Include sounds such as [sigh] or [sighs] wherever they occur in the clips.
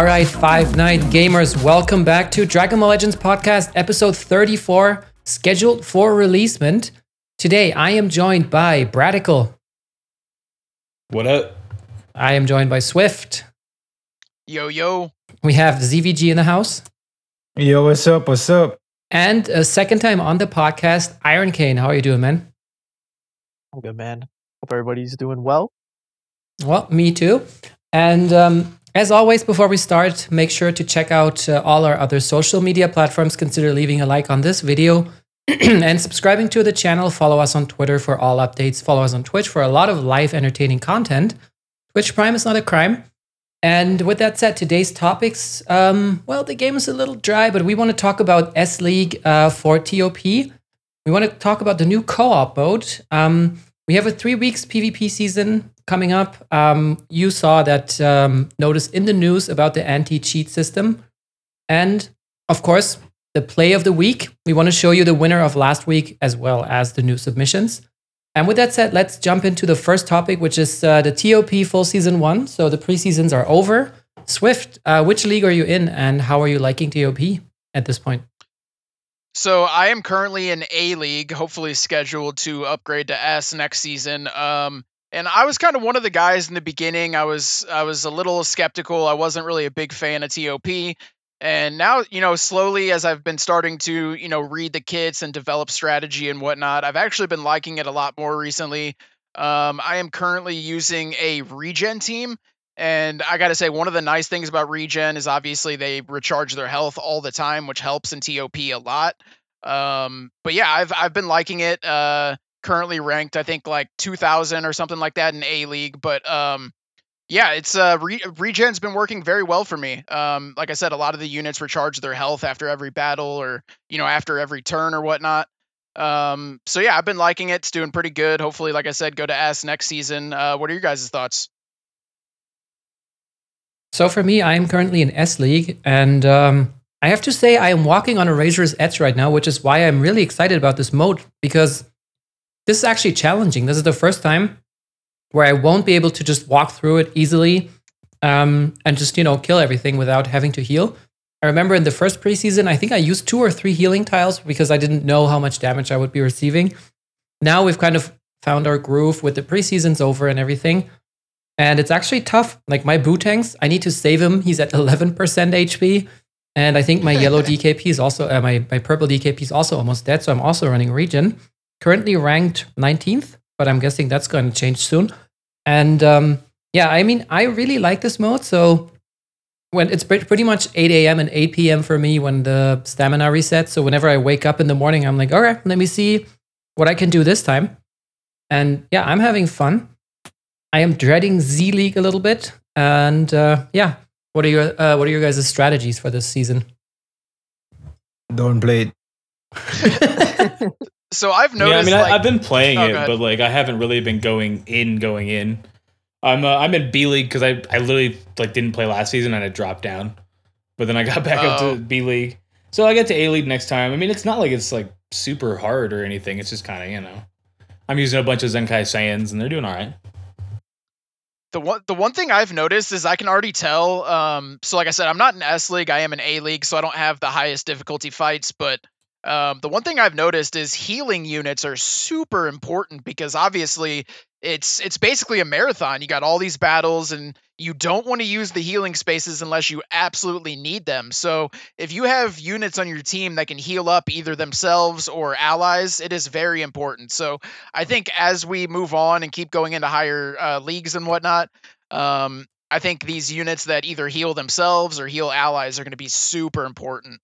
All right, Five Night Gamers, welcome back to Dragon Ball Legends Podcast, episode 34, scheduled for releasement. Today, I am joined by Bradical. What up? I am joined by Swift. Yo, yo. We have ZVG in the house. Yo, what's up? What's up? And a second time on the podcast, Iron Kane. How are you doing, man? I'm good, man. Hope everybody's doing well. Well, me too. And um, as always, before we start, make sure to check out uh, all our other social media platforms. Consider leaving a like on this video [clears throat] and subscribing to the channel. Follow us on Twitter for all updates. Follow us on Twitch for a lot of live entertaining content. Twitch Prime is not a crime. And with that said, today's topics, um, well, the game is a little dry, but we want to talk about S League uh, for TOP. We want to talk about the new co op mode. Um, we have a three weeks PvP season coming up. Um, you saw that um, notice in the news about the anti cheat system. And of course, the play of the week. We want to show you the winner of last week as well as the new submissions. And with that said, let's jump into the first topic, which is uh, the TOP full season one. So the preseasons are over. Swift, uh, which league are you in and how are you liking TOP at this point? So I am currently in A League, hopefully scheduled to upgrade to S next season. Um, and I was kind of one of the guys in the beginning. I was I was a little skeptical. I wasn't really a big fan of TOP. And now, you know, slowly as I've been starting to, you know, read the kits and develop strategy and whatnot, I've actually been liking it a lot more recently. Um, I am currently using a regen team. And I got to say, one of the nice things about regen is obviously they recharge their health all the time, which helps in TOP a lot. Um, but yeah, I've I've been liking it. Uh, currently ranked, I think like 2,000 or something like that in A League. But um, yeah, it's uh, re- regen's been working very well for me. Um, like I said, a lot of the units recharge their health after every battle or you know after every turn or whatnot. Um, so yeah, I've been liking it. It's doing pretty good. Hopefully, like I said, go to S next season. Uh, what are your guys' thoughts? So for me, I am currently in S League, and um, I have to say I am walking on a razor's edge right now, which is why I'm really excited about this mode because this is actually challenging. This is the first time where I won't be able to just walk through it easily um, and just you know kill everything without having to heal. I remember in the first preseason, I think I used two or three healing tiles because I didn't know how much damage I would be receiving. Now we've kind of found our groove with the preseasons over and everything. And it's actually tough. Like my Buutenks, I need to save him. He's at [laughs] 11% HP. And I think my yellow [laughs] DKP is also, uh, my, my purple DKP is also almost dead. So I'm also running regen. Currently ranked 19th, but I'm guessing that's going to change soon. And um, yeah, I mean, I really like this mode. So when it's pretty much 8 a.m. and 8 p.m. for me when the stamina resets. So whenever I wake up in the morning, I'm like, all right, let me see what I can do this time. And yeah, I'm having fun. I am dreading Z League a little bit, and uh, yeah, what are your uh, what are your guys' strategies for this season? Don't play. So I've noticed. Yeah, I mean, like, I, have been playing oh, it, but like I haven't really been going in, going in. I'm uh, I'm in B League because I I literally like didn't play last season and I dropped down, but then I got [laughs] back oh. up to Oh. B League. So I get to A League next time. I mean, it's not like it's like super hard or anything. It's just kind of you know, I'm using a bunch of Zenkai Saiyans and they're doing all right. the one the one thing I've noticed is I can already tell. Um, so like I said, I'm not in S League. I am in A League, so I don't have the highest difficulty fights. But um, the one thing I've noticed is healing units are super important because obviously it's it's basically a marathon. You got all these battles, and you don't want to use the healing spaces unless you absolutely need them. So if you have units on your team that can heal up either themselves or allies, it is very important. So I think as we move on and keep going into higher uh, leagues and whatnot, um, I think these units that either heal themselves or heal allies are going to be super important.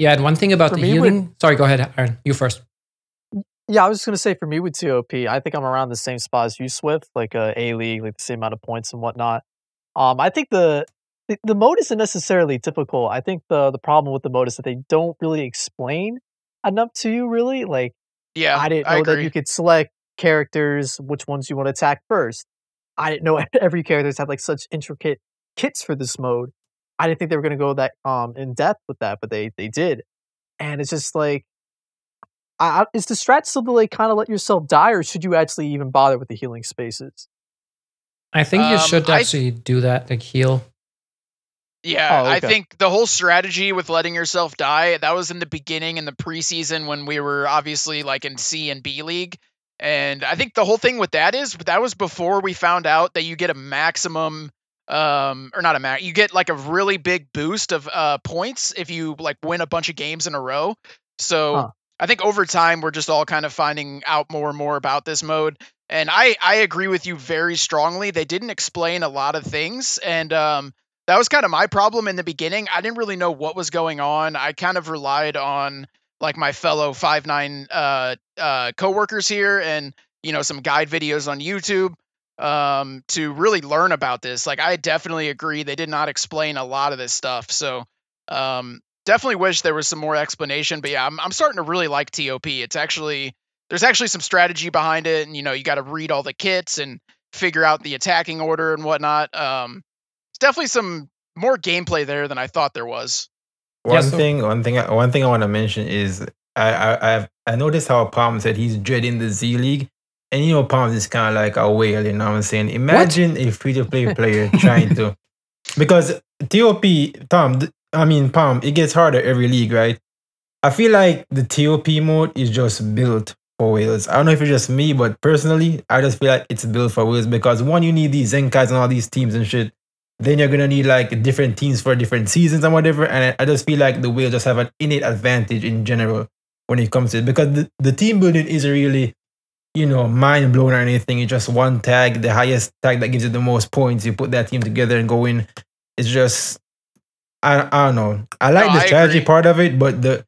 Yeah, and one thing about For the me, healing. Sorry, go ahead, Aaron. You first. Yeah, I was just gonna say for me with TOP, I think I'm around the same spot as you, Swift, like uh, A League, like the same amount of points and whatnot. Um, I think the, the the mode isn't necessarily typical. I think the the problem with the mode is that they don't really explain enough to you. Really, like Yeah, I didn't know that agree. you could select characters, which ones you want to attack first. I didn't know [laughs] every characters had like such intricate kits for this mode. I didn't think they were gonna go that um in depth with that, but they they did, and it's just like, I, I, is the strat still to like kind of let yourself die, or should you actually even bother with the healing spaces? I think you Um, should I- actually do that, like heal. Yeah, Oh, I think the whole strategy with letting yourself die, that was in the beginning in the preseason when we were obviously like in C and B league. And I think the whole thing with that is that was before we found out that you get a maximum um or not a max you get like a really big boost of uh points if you like win a bunch of games in a row. So Huh. I think over time we're just all kind of finding out more and more about this mode. And I I agree with you very strongly. They didn't explain a lot of things and um that was kind of my problem in the beginning. I didn't really know what was going on. I kind of relied on like my fellow five nine uh, uh, coworkers here, and you know some guide videos on YouTube um, to really learn about this. Like I definitely agree they did not explain a lot of this stuff. So um, definitely wish there was some more explanation. But yeah, I'm I'm starting to really like TOP. It's actually there's actually some strategy behind it, and you know you got to read all the kits and figure out the attacking order and whatnot. Um, it's definitely some more gameplay there than I thought there was. Yeah, One so- thing, one thing, one thing I want to mention is I, I, I've, I noticed how Palm said he's dreading the Z League, and you know Palm is kind of like a whale. You know what I'm saying? Imagine a free to play player trying to, [laughs] because TOP, Tom, I mean Palm, it gets harder every league, right? I feel like the TOP mode is just built for whales. I don't know if it's just me, but personally, I just feel like it's built for whales because one, you need these Zenkais and all these teams and shit. Then you're gonna need like different teams for different seasons and whatever. And I just feel like the whales just have an innate advantage in general when it comes to it because the, the team building isn't really, you know, mind blown or anything. It's just one tag, the highest tag that gives you the most points. You put that team together and go in. It's just, I, I don't know. I like No, the I strategy agree. part of it, but the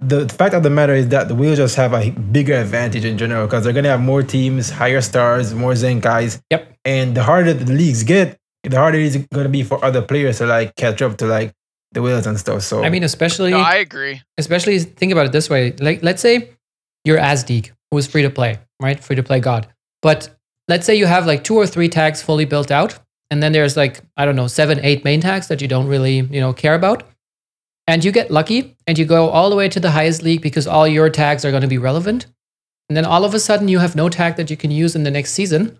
the fact of the matter is that the whales just have a bigger advantage in general because they're gonna have more teams, higher stars, more Zenkais. Yep. And the harder the leagues get, the harder it's gonna be for other players to like catch up to like the whales and stuff. So I mean, especially No, I agree. especially think about it this way. Like, let's say you're Asdeek, is free to play, right? Free to play God. But let's say you have like two or three tags fully built out, and then there's like, I don't know, seven, eight main tags that you don't really, you know, care about. And you get lucky and you go all the way to the highest league because all your tags are going to be relevant. And then all of a sudden you have no tag that you can use in the next season.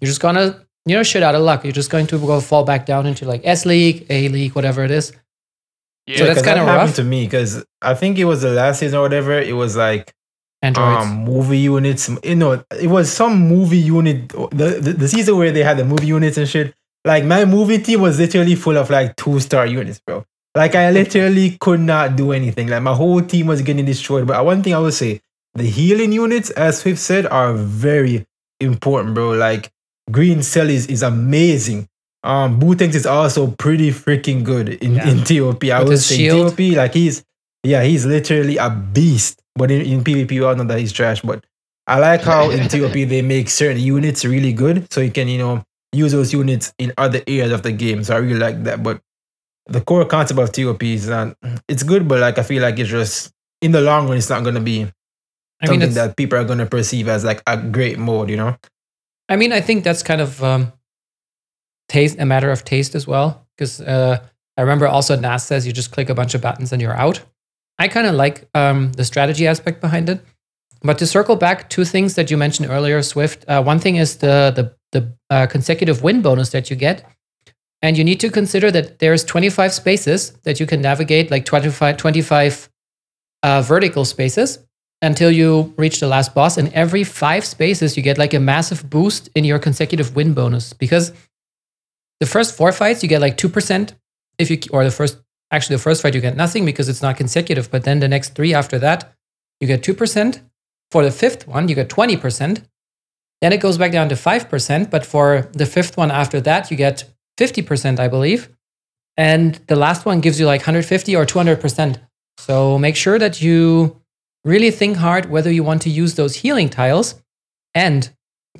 You're just gonna, you know, shit out of luck. You're just going to go fall back down into like S League, A League, whatever it is. Yeah, So that's 'cause that kinda happened rough. to me because I think it was the last season or whatever. It was like Androids. um movie units. You know, it was some movie unit. The, the the season where they had the movie units and shit. Like my movie team was literally full of like two star units, bro. Like I literally could not do anything. Like my whole team was getting destroyed. But one thing I will say, the healing units, as Swift said, are very important, bro. Like Green Cell is, is amazing. Um Buutenks is also pretty freaking good in, Yeah. in TOP. I With would say shield. TOP, like he's yeah, he's literally a beast. But in, in PvP, we all know that he's trash. But I like how in [laughs] TOP they make certain units really good, so you can you know use those units in other areas of the game. So I really like that. But the core concept of TOP is not it's good, but like I feel like it's just in the long run, it's not gonna be I mean, something it's, that people are gonna perceive as like a great mode. You know? I mean, I think that's kind of um, taste, a matter of taste as well. Because uh, I remember also NAS says you just click a bunch of buttons and you're out. I kind of like um, the strategy aspect behind it. But to circle back, two things that you mentioned earlier, Swift. Uh, one thing is the the the uh, consecutive win bonus that you get, and you need to consider that there's 25 spaces that you can navigate, like 25 25 uh, vertical spaces until you reach the last boss. And every five spaces, you get like a massive boost in your consecutive win bonus because the first four fights you get like two percent if you or the first actually the first fight you get nothing because it's not consecutive. But then the next three after that, you get two percent. For the fifth one, you get twenty percent. Then it goes back down to five percent. But for the fifth one after that, you get fifty percent, I believe. And the last one gives you like 150 or 200 percent. So make sure that you really think hard whether you want to use those healing tiles. And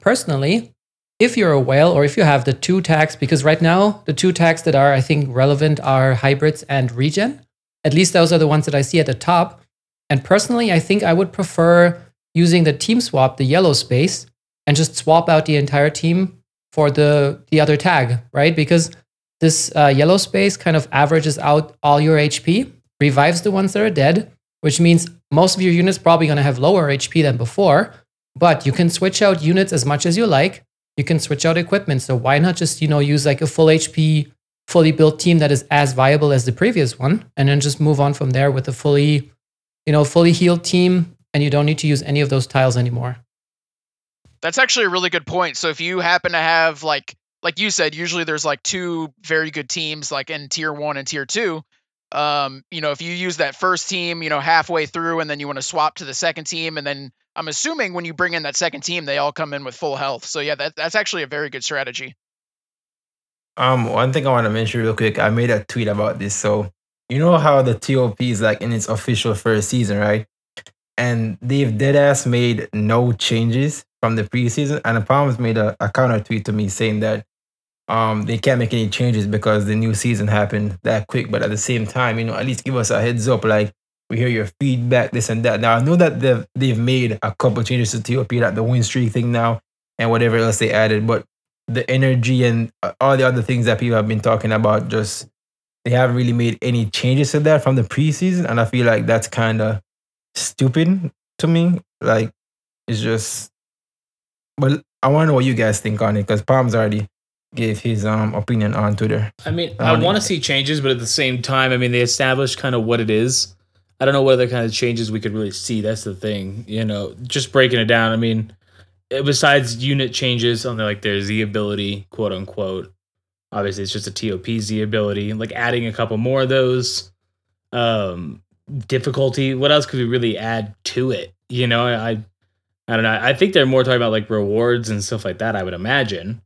personally, if you're a whale or if you have the two tags, because right now the two tags that are, I think, relevant are hybrids and regen. At least those are the ones that I see at the top. And personally, I think I would prefer using the team swap, the yellow space, and just swap out the entire team for the the other tag, right? Because this uh, yellow space kind of averages out all your HP, revives the ones that are dead, which means most of your units probably going to have lower HP than before. But you can switch out units as much as you like. You can switch out equipment. So why not just you know use like a full HP fully built team that is as viable as the previous one, and then just move on from there with a fully, you know, fully healed team, and you don't need to use any of those tiles anymore. That's actually a really good point. So if you happen to have like like you said, usually there's like two very good teams like in tier one and tier two. Um, you know, if you use that first team, you know, halfway through and then you want to swap to the second team and then I'm assuming when you bring in that second team, they all come in with full health. So yeah, that, that's actually a very good strategy. Um, one thing I want to mention real quick, I made a tweet about this. So you know how the TOP is like in its official first season, right? And they've deadass made no changes from the preseason. And the Palms made a, a counter tweet to me saying that um they can't make any changes because the new season happened that quick. But at the same time, you know, at least give us a heads up, like we hear your feedback, this and that. Now I know that they've they've made a couple changes to TOP, like the win streak thing now and whatever else they added, but the energy and uh, all the other things that people have been talking about just they haven't really made any changes to that from the preseason and i feel like that's kind of stupid to me like it's just well i want to know what you guys think on it because palms already gave his um opinion on twitter I mean, I want to see changes, but at the same time, I mean, they established kind of what it is. I don't know what other kind of changes we could really see. That's the thing, you know. Just breaking it down. I mean, eh, besides unit changes on the, like their Z ability, quote unquote. Obviously, it's just a TOP Z ability. Like adding a couple more of those. Um, difficulty. What else could we really add to it? You know, I, I don't know. I think they're more talking about like rewards and stuff like that. I would imagine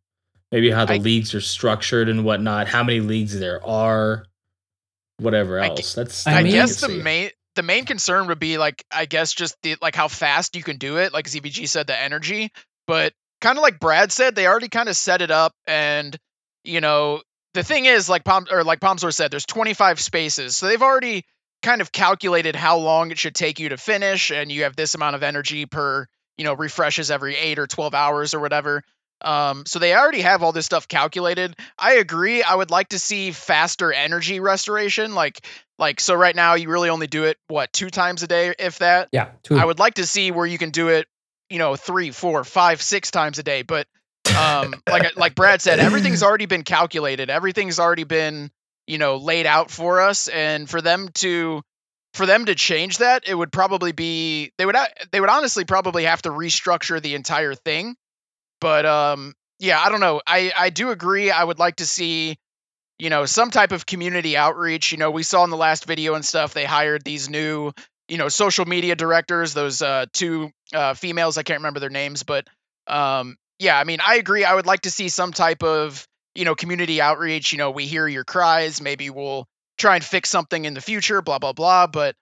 maybe how the I- leagues are structured and whatnot, how many leagues there are, whatever I else. That's I I, guess the see. main the main concern would be like I guess just the like how fast you can do it. Like ZVG said, the energy, but kind of like Brad said, they already kind of set it up, and you know the thing is like Palm or like Palmsor said, there's 25 spaces, so they've already kind of calculated how long it should take you to finish, and you have this amount of energy per you know refreshes every eight or 12 hours or whatever. Um, so they already have all this stuff calculated. I agree. I would like to see faster energy restoration, like like so right now you really only do it what two times a day if that Yeah, two. i would like to see where you can do it you know three four five six times a day but um like like brad said everything's [laughs] already been calculated everything's already been you know laid out for us and for them to for them to change that it would probably be they would they would honestly probably have to restructure the entire thing but um yeah i don't know i i do agree i would like to see you know some type of community outreach you know we saw in the last video and stuff they hired these new you know social media directors those uh two uh females i can't remember their names but um yeah i mean i agree i would like to see some type of you know community outreach you know we hear your cries maybe we'll try and fix something in the future blah blah blah but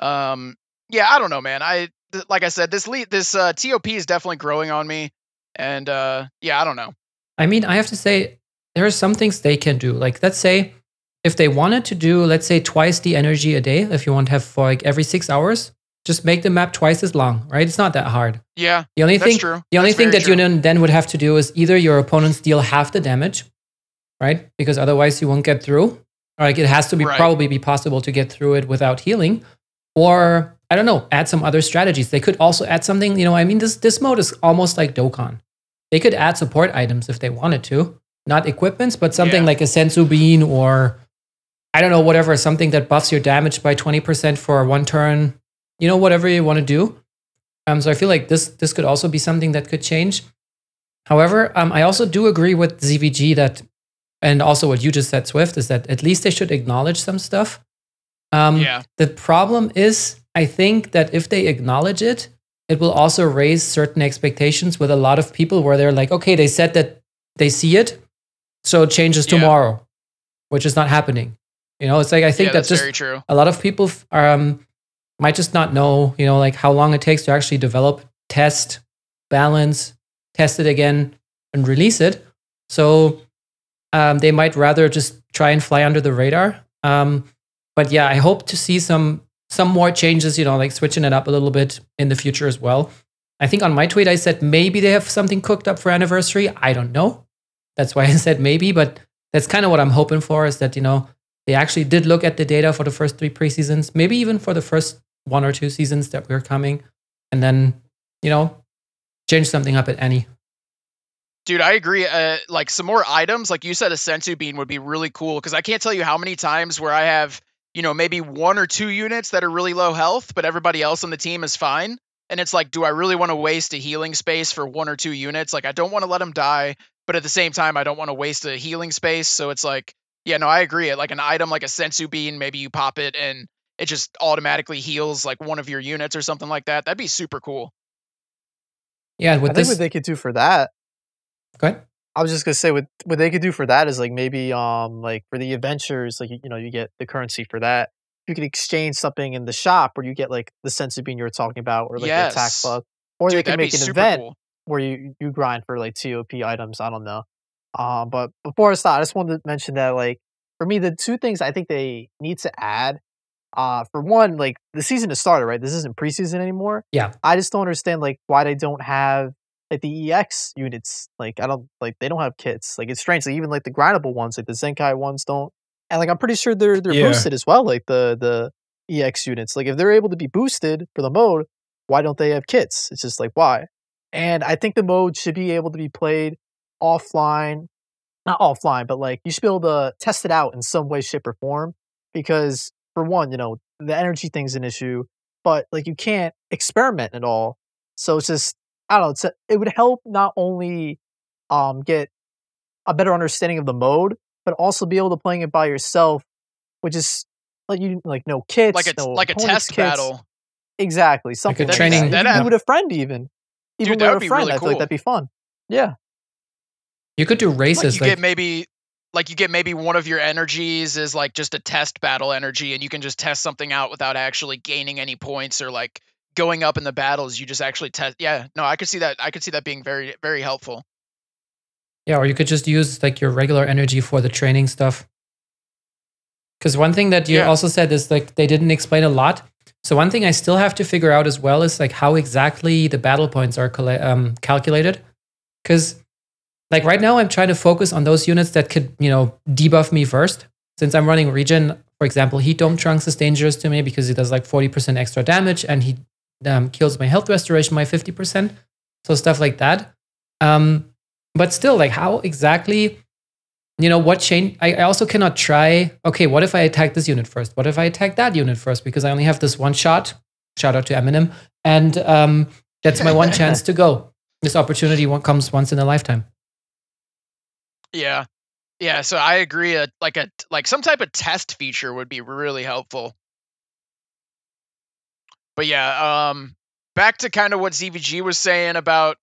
um yeah i don't know man i th- like i said this lead this uh top is definitely growing on me and uh yeah i don't know I mean, I have to say, there are some things they can do. Like, let's say if they wanted to do, let's say, twice the energy a day, if you want to have for like every six hours, just make the map twice as long, right? It's not that hard. yeah The only that's thing, true the only That's thing that you true. then, then would have to do is either your opponents deal half the damage, right? Because otherwise you won't get through. Or like it has to be Right. probably be possible to get through it without healing. Or I don't know, add some other strategies. They could also add something, you know, I mean, this this mode is almost like Dokkan. They could add support items if they wanted to. Not equipments, but something Yeah. like a Senzu Bean or I don't know, whatever, something that buffs your damage by 20% for one turn. You know, whatever you want to do. Um, so I feel like this this could also be something that could change. However, um, I also do agree with ZVG that, and also what you just said, Swift, is that at least they should acknowledge some stuff. Um, yeah The problem is, I think that if they acknowledge it, it will also raise certain expectations with a lot of people where they're like, okay, they said that they see it, so it changes Yeah. tomorrow, which is not happening. You know, it's like I think yeah, that that's just very true a lot of people um, might just not know, you know, like how long it takes to actually develop, test, balance, test it again, and release it. So um, they might rather just try and fly under the radar. Um, but yeah, I hope to see some some more changes. You know, like switching it up a little bit in the future as well. I think on my tweet I said maybe they have something cooked up for anniversary. I don't know. That's why [laughs] I said maybe, but that's kind of what I'm hoping for. Is that you know they actually did look at the data for the first three preseasons, maybe even for the first one or two seasons that we're coming, and then you know change something up at any. Dude, I agree. Uh, like some more items, like you said, a senzu bean would be really cool because I can't tell you how many times where I have, you know, maybe one or two units that are really low health, but everybody else on the team is fine. And it's like, do I really want to waste a healing space for one or two units? Like, I don't want to let them die, but at the same time, I don't want to waste a healing space. So it's like, yeah, no, I agree. Like an item like a senzu bean, maybe you pop it and it just automatically heals like one of your units or something like that. That'd be super cool. Yeah, I with think what they could do for that go ahead. I was just gonna say what what they could do for that is like maybe um like for the adventures like you, know you get the currency for that you could exchange something in the shop where you get like the senzu bean you were talking about or like the attack Yes. buff or Dude, they could make an event cool. where you you grind for like TOP items I don't know um but before I start I just wanted to mention that like for me the two things I think they need to add uh for one like the season has started right this isn't preseason anymore Yeah. I just don't understand like why they don't have like the EX units, like I don't like they don't have kits. Like it's strange. Like even like the grindable ones, like the Zenkai ones don't. And like I'm pretty sure they're they're Yeah. boosted as well, like the the EX units. Like if they're able to be boosted for the mode, why don't they have kits? It's just like why? And I think the mode should be able to be played offline, not offline, but like you should be able to test it out in some way, shape, or form. Because for one, you know, the energy thing's an issue, but like you can't experiment at all. So it's just I don't know. It's a, it would help not only um get a better understanding of the mode, but also be able to playing it by yourself, which is like you like no kits, Like a no like a test kits. battle. Exactly, something like training- that. that Even app- with a friend, even even Dude, that with would a be friend, really I feel like that'd be fun. Yeah, You could do races. Like races you like, get maybe like you get maybe one of your energies is like just a test battle energy and you can just test something out without actually gaining any points or like going up in the battles you just actually test yeah no i could see that i could see that being very very helpful Yeah, or you could just use like your regular energy for the training stuff. Because one thing that you Yeah. also said is like they didn't explain a lot. So one thing I still have to figure out as well is like how exactly the battle points are colla- um, calculated. Because like right now I'm trying to focus on those units that could you know debuff me first. Since I'm running regen, for example, Heat Dome Trunks is dangerous to me because he does like 40% extra damage and he um, kills my health restoration by 50%. So stuff like that. Um, but still like how exactly you know what change I, I also cannot try okay what if i attack this unit first? What if i attack that unit first? Because i only have this one shot. Shout out to eminem. And um, that's my one chance to go. This opportunity one comes once in a lifetime. Yeah. Yeah so i agree a, like a like some type of test feature would be really helpful but yeah um back to kind of what zvg was saying about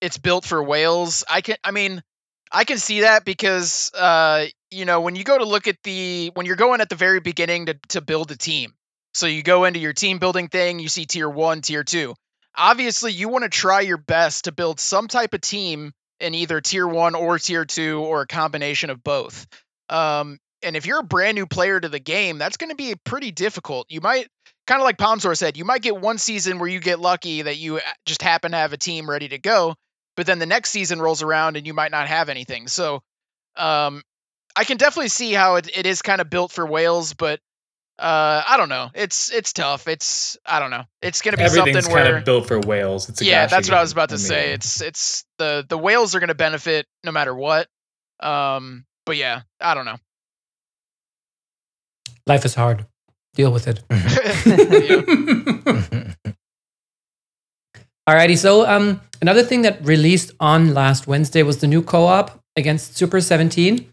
it's built for whales i can i mean i can see that because uh you know when you go to look at the when you're going at the very beginning to, to build a team so you go into your team building thing you see tier one tier two. Obviously you want to try your best to build some type of team in either tier one or tier two or a combination of both. Um and if you're a brand new player to the game that's going to be pretty difficult. You might kind of like Pomsor said, you might get one season where you get lucky that you uh, just happen to have a team ready to go, but then the next season rolls around and you might not have anything. So, um, I can definitely see how it, it is kind of built for whales, but uh, I don't know. It's it's tough. It's I don't know. It's gonna be something kind where of built for whales. It's a yeah, that's what I was about to I mean, say. It's it's the the whales are gonna benefit no matter what. Um, but yeah, I don't know. life is hard deal with it [laughs] [laughs] Alrighty, so um, another thing that released on last Wednesday was the new co-op against Super 17.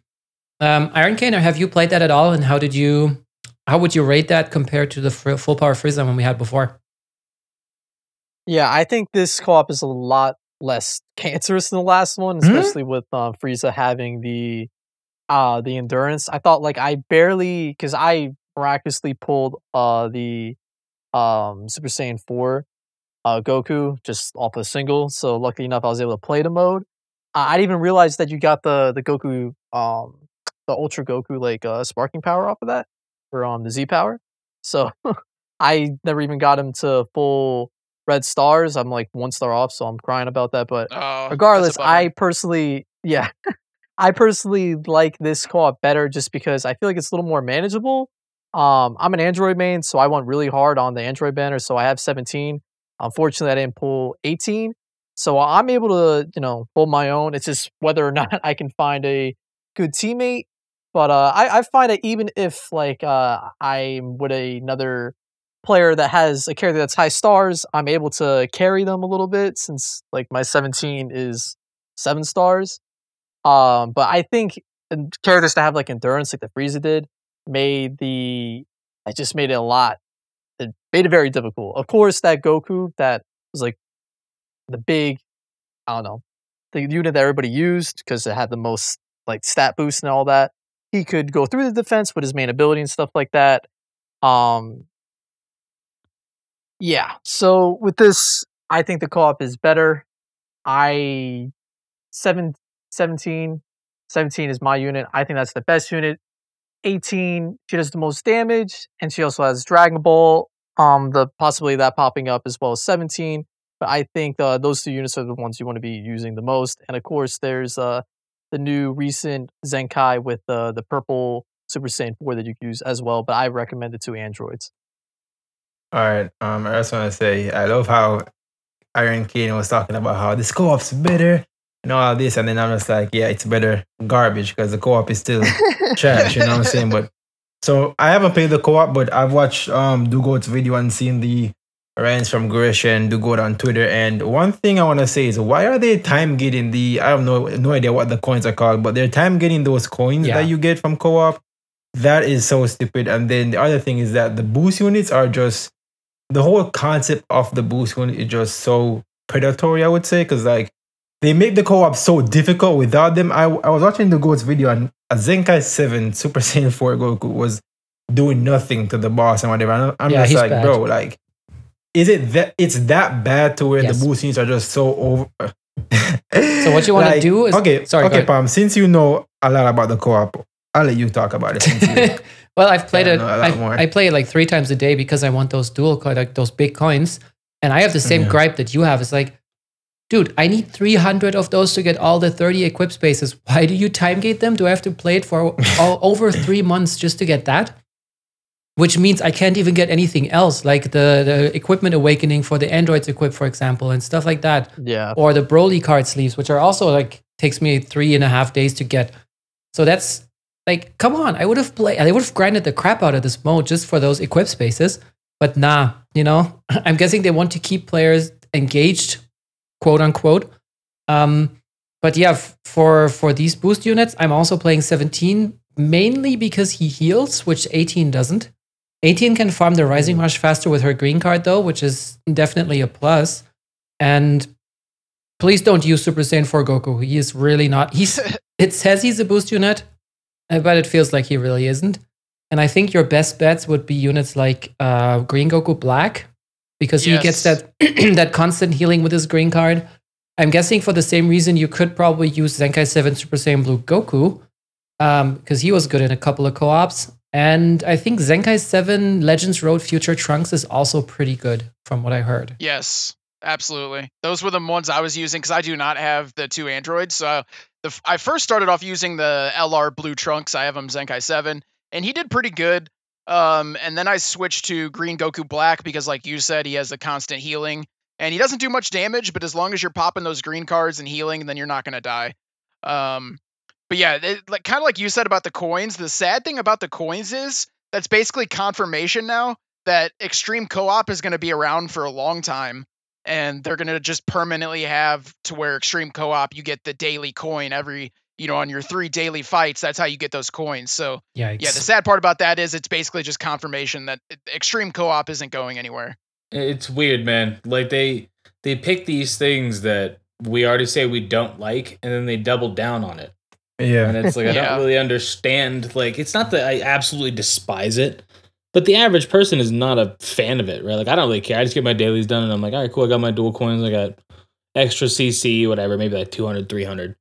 Um, Iron Kane, have you played that at all? And how did you, how would you rate that compared to the fr- full power Frieza one we had before? yeah. I think this co-op is a lot less [laughs] cancerous than the last one, Mhm. especially with um, Frieza having the uh the endurance. I thought like I barely because I miraculously pulled uh the um Super Saiyan four uh Goku just off a single. So luckily enough, I was able to play the mode. Uh, I didn't even realize that you got the the Goku um the Ultra Goku like uh sparking power off of that or um the Z power. So [laughs] I never even got him to full red stars. I'm like one star off, so I'm crying about that. But Oh, regardless. I personally, yeah, [laughs] I personally like this co-op better just because I feel like it's a little more manageable. Um, I'm an Android main, so I went really hard on the Android banner. So I have 17. Unfortunately, I didn't pull 18. So I'm able to, you know, hold my own. It's just whether or [laughs] not I can find a good teammate. But uh, I, I find that even if like uh, I'm with another player that has a character that's high stars, I'm able to carry them a little bit since like my 17 is seven stars. Um, but I think characters that have like endurance, like the Frieza did, made the I just made it a lot. It made it very difficult. Of course, that Goku that was like the big, I don't know, the unit that everybody used because it had the most like stat boost and all that. He could go through the defense with his main ability and stuff like that. Um, yeah. So with this, I think the co-op is better. I seven, 17, 17 is my unit. I think that's the best unit. 18, she does the most damage, and she also has Dragon Ball. Um, the possibility that popping up as well as 17. But I think uh, those two units are the ones you want to be using the most. And of course, there's uh, the new recent Zenkai with uh, the purple Super Saiyan 4 that you can use as well. But I recommend it to androids. All right. Um, I just want to say I love how Iron Kane was talking about how the co-op's better and all this, and then I'm just like, yeah, it's better garbage because the co-op is still trash. You know what I'm saying? But so I haven't played the co-op, but I've watched um Dugoat's video and seen the rants from Grisha and Dugoat on Twitter. And one thing I want to say is, why are they time gating the? I have no no idea what the coins are called, but they're time gating those coins Yeah. that you get from co-op. That is so stupid. And then the other thing is that the boost units are just the whole concept of the boost unit is just so predatory. I would say because like they make the co-op so difficult without them. I, I was watching the Goats video and a Zenkai 7 Super Saiyan 4 Goku was doing nothing to the boss and whatever. And I'm- I'm Yeah, just like, bad. bro, like, is it that it's that bad to where Yes. the boost scenes are just so over? So what you wanna Like, do is- okay, sorry, okay. Pam. Since you know a lot about the co-op, I'll let you talk about it. [laughs] Well, I've played it. I, more. I play it like three times a day because I want those dual like those big coins. And I have the same Yeah. gripe that you have. It's like, dude, I need 300 of those to get all the 30 equip spaces. [laughs] Why do you time gate them? Do I have to play it for [laughs] all, over three months just to get that? Which means I can't even get anything else, like the, the equipment awakening for the androids equip, for example, and stuff like that Yeah. or the Broly card sleeves, which are also like takes me three and a half days to get. So that's like, come on, I would have played, I would have grinded the crap out of this mode just for those equip spaces. But nah, you know, [laughs] I'm guessing they want to keep players engaged, quote unquote. Um, but yeah, f- for for these boost units, I'm also playing 17 mainly because he heals, which 18 doesn't. 18 can farm the Rising Rush faster with her green card though, which is definitely a plus. And please don't use Super Saiyan 4 Goku. He is really not. He's [laughs] it says he's a boost unit, uh, but it feels like he really isn't. And I think your best bets would be units like uh, Green Goku Black, because he gets that [clears throat] that constant healing with his green card. I'm guessing for the same reason you could probably use Zenkai 7 Super Saiyan Blue Goku, um, because he was good in a couple of co-ops. And I think Zenkai 7 Legends Road Future Trunks is also pretty good from what I heard. Yes, absolutely. Those were the ones I was using because I do not have the two androids. So the I first started off using the LR Blue Trunks. I have him Zenkai Seven, and he did pretty good. Um, and then I switched to Green Goku Black because, like you said, he has the constant healing, and he doesn't do much damage. But as long as you're popping those green cards and healing, then you're not gonna die. Um, but yeah, it, like kind of like you said about the coins. The sad thing about the coins is that's basically confirmation now that Extreme Co-op is going to be around for a long time, and they're going to just permanently have to where Extreme Co-op you get the daily coin every you know on your three daily fights. That's how you get those coins. So Yeah, yeah, the sad part about that is it's basically just confirmation that Extreme Co-op isn't going anywhere. It's weird, man. Like they they pick these things that we already say we don't like, and then they double down on it. Yeah. And it's like I Yeah. don't really understand. Like it's not that I absolutely despise it, but the average person is not a fan of it, right? Like I don't really care. I just get my dailies done, and I'm like, all right, cool. I got my dual coins. I got extra CC, whatever, maybe like 200, 300.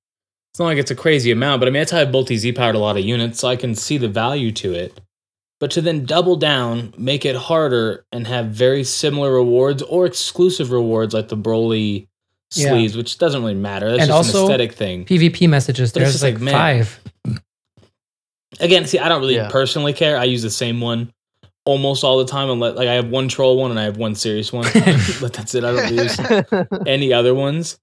It's not like it's a crazy amount, but I mean, that's how I multi Z powered a lot of units, so I can see the value to it. But to then double down, make it harder, and have very similar rewards or exclusive rewards like the Broly Yeah. sleeves, which doesn't really matter. That's And just also- an aesthetic thing. PvP messages. But it's There's just like, like, man. five. Again, see, I don't really Yeah. personally care. I use the same one, almost all the time. Unless like I have one troll one and I have one serious one, [laughs] but that's it. I don't use [laughs] any other ones.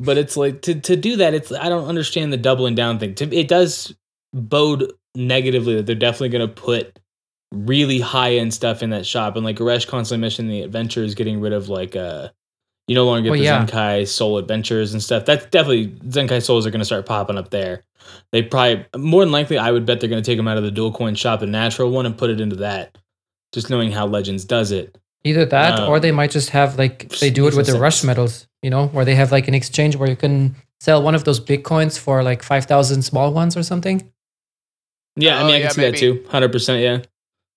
But it's like to to do that. It's I don't understand the doubling down thing. To, it does bode negatively that they're definitely going to put really high end stuff in that shop. And like Goresh constantly mentioned, the adventure is getting rid of like uh you no longer get Well, the yeah. Zenkai Soul adventures and stuff. That's definitely Zenkai Souls are going to start popping up there. They probably more than likely, I would bet they're going to take them out of the dual coin shop, the natural one, and put it into that. Just knowing how Legends does it. Either that, or they might just have like they do it with no the rush sense. medals, you know, where they have like an exchange where you can sell one of those bitcoins for like five thousand small ones or something, Yeah, I Oh, mean, I oh, yeah, can see maybe. that too. Hundred percent, yeah.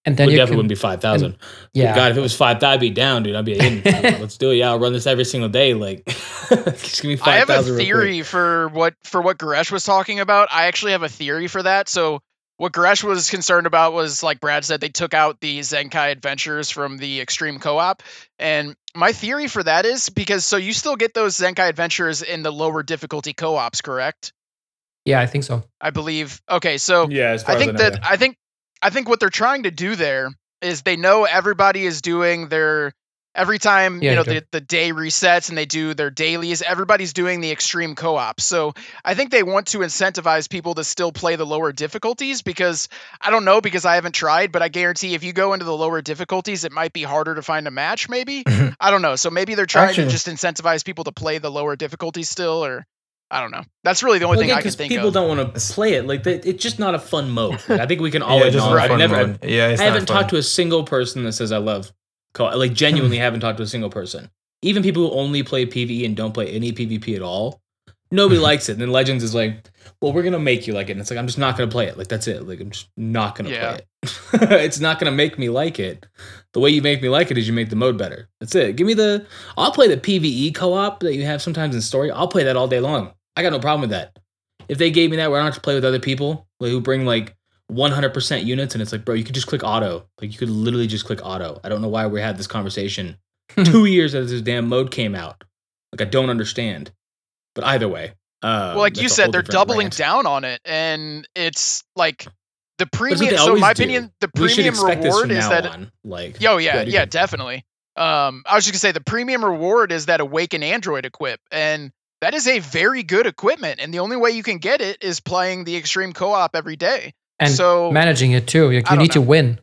and then It you definitely can, wouldn't be five thousand. yeah, God, if it was five, I'd be down, dude. I'd be in. [laughs] Let's do it. Yeah, I'll run this every single day. Like, [laughs] just give me I five have a theory for what for what Goresh was talking about. I actually have a theory for that. So what Goresh was concerned about was like Brad said, they took out the Zenkai adventures from the extreme co-op. And my theory for that is because so you still get those Zenkai adventures in the lower difficulty co-ops, correct? yeah, I think so. I believe. Okay, so Yeah, as I think that I think I think what they're trying to do there is they know everybody is doing their every time Yeah, you know the, the day resets and they do their dailies everybody's doing the extreme co-op so i think they want to incentivize people to still play the lower difficulties because i don't know because i haven't tried but i guarantee if you go into the lower difficulties it might be harder to find a match maybe mm-hmm. i don't know so maybe they're trying Actually- to just incentivize people to play the lower difficulties still or i don't know that's really the only Well, thing again, i can think people of People don't want to play it. Like, they, it's just not a fun mode. I think we can [laughs] all yeah, just acknowledge. for I've fun never, mode. Yeah, it's I not haven't fun. talked to a single person that says I love co Like genuinely haven't talked to a single person. Even people who only play PvE and don't play any PvP at all. Nobody mm-hmm. likes it. And then Legends is like, well, we're gonna make you like it. And it's like I'm just not gonna play it. Like that's it. Like I'm just not gonna Yeah. play it. [laughs] it's not gonna make me like it. The way you make me like it is you make the mode better. That's it. Give me the I'll play the PvE co-op that you have sometimes in story. I'll play that all day long. I got no problem with that. If they gave me that where I don't have to play with other people like, who bring like 100% units and it's like bro you could just click auto like you could literally just click auto i don't know why we had this conversation [laughs] two years after this damn mode came out like i don't understand but either way uh, well, like you said, they're doubling rant. down on it, and it's like the But it's what premium. So, in my do. opinion, the premium reward is that. on like Yo, yeah, yeah, can- definitely. Um, I was just gonna say the premium reward is that Awaken Android equip, and that is a very good equipment. And the only way you can get it is playing the extreme co-op every day. And so managing it too. Like, you don't need to win.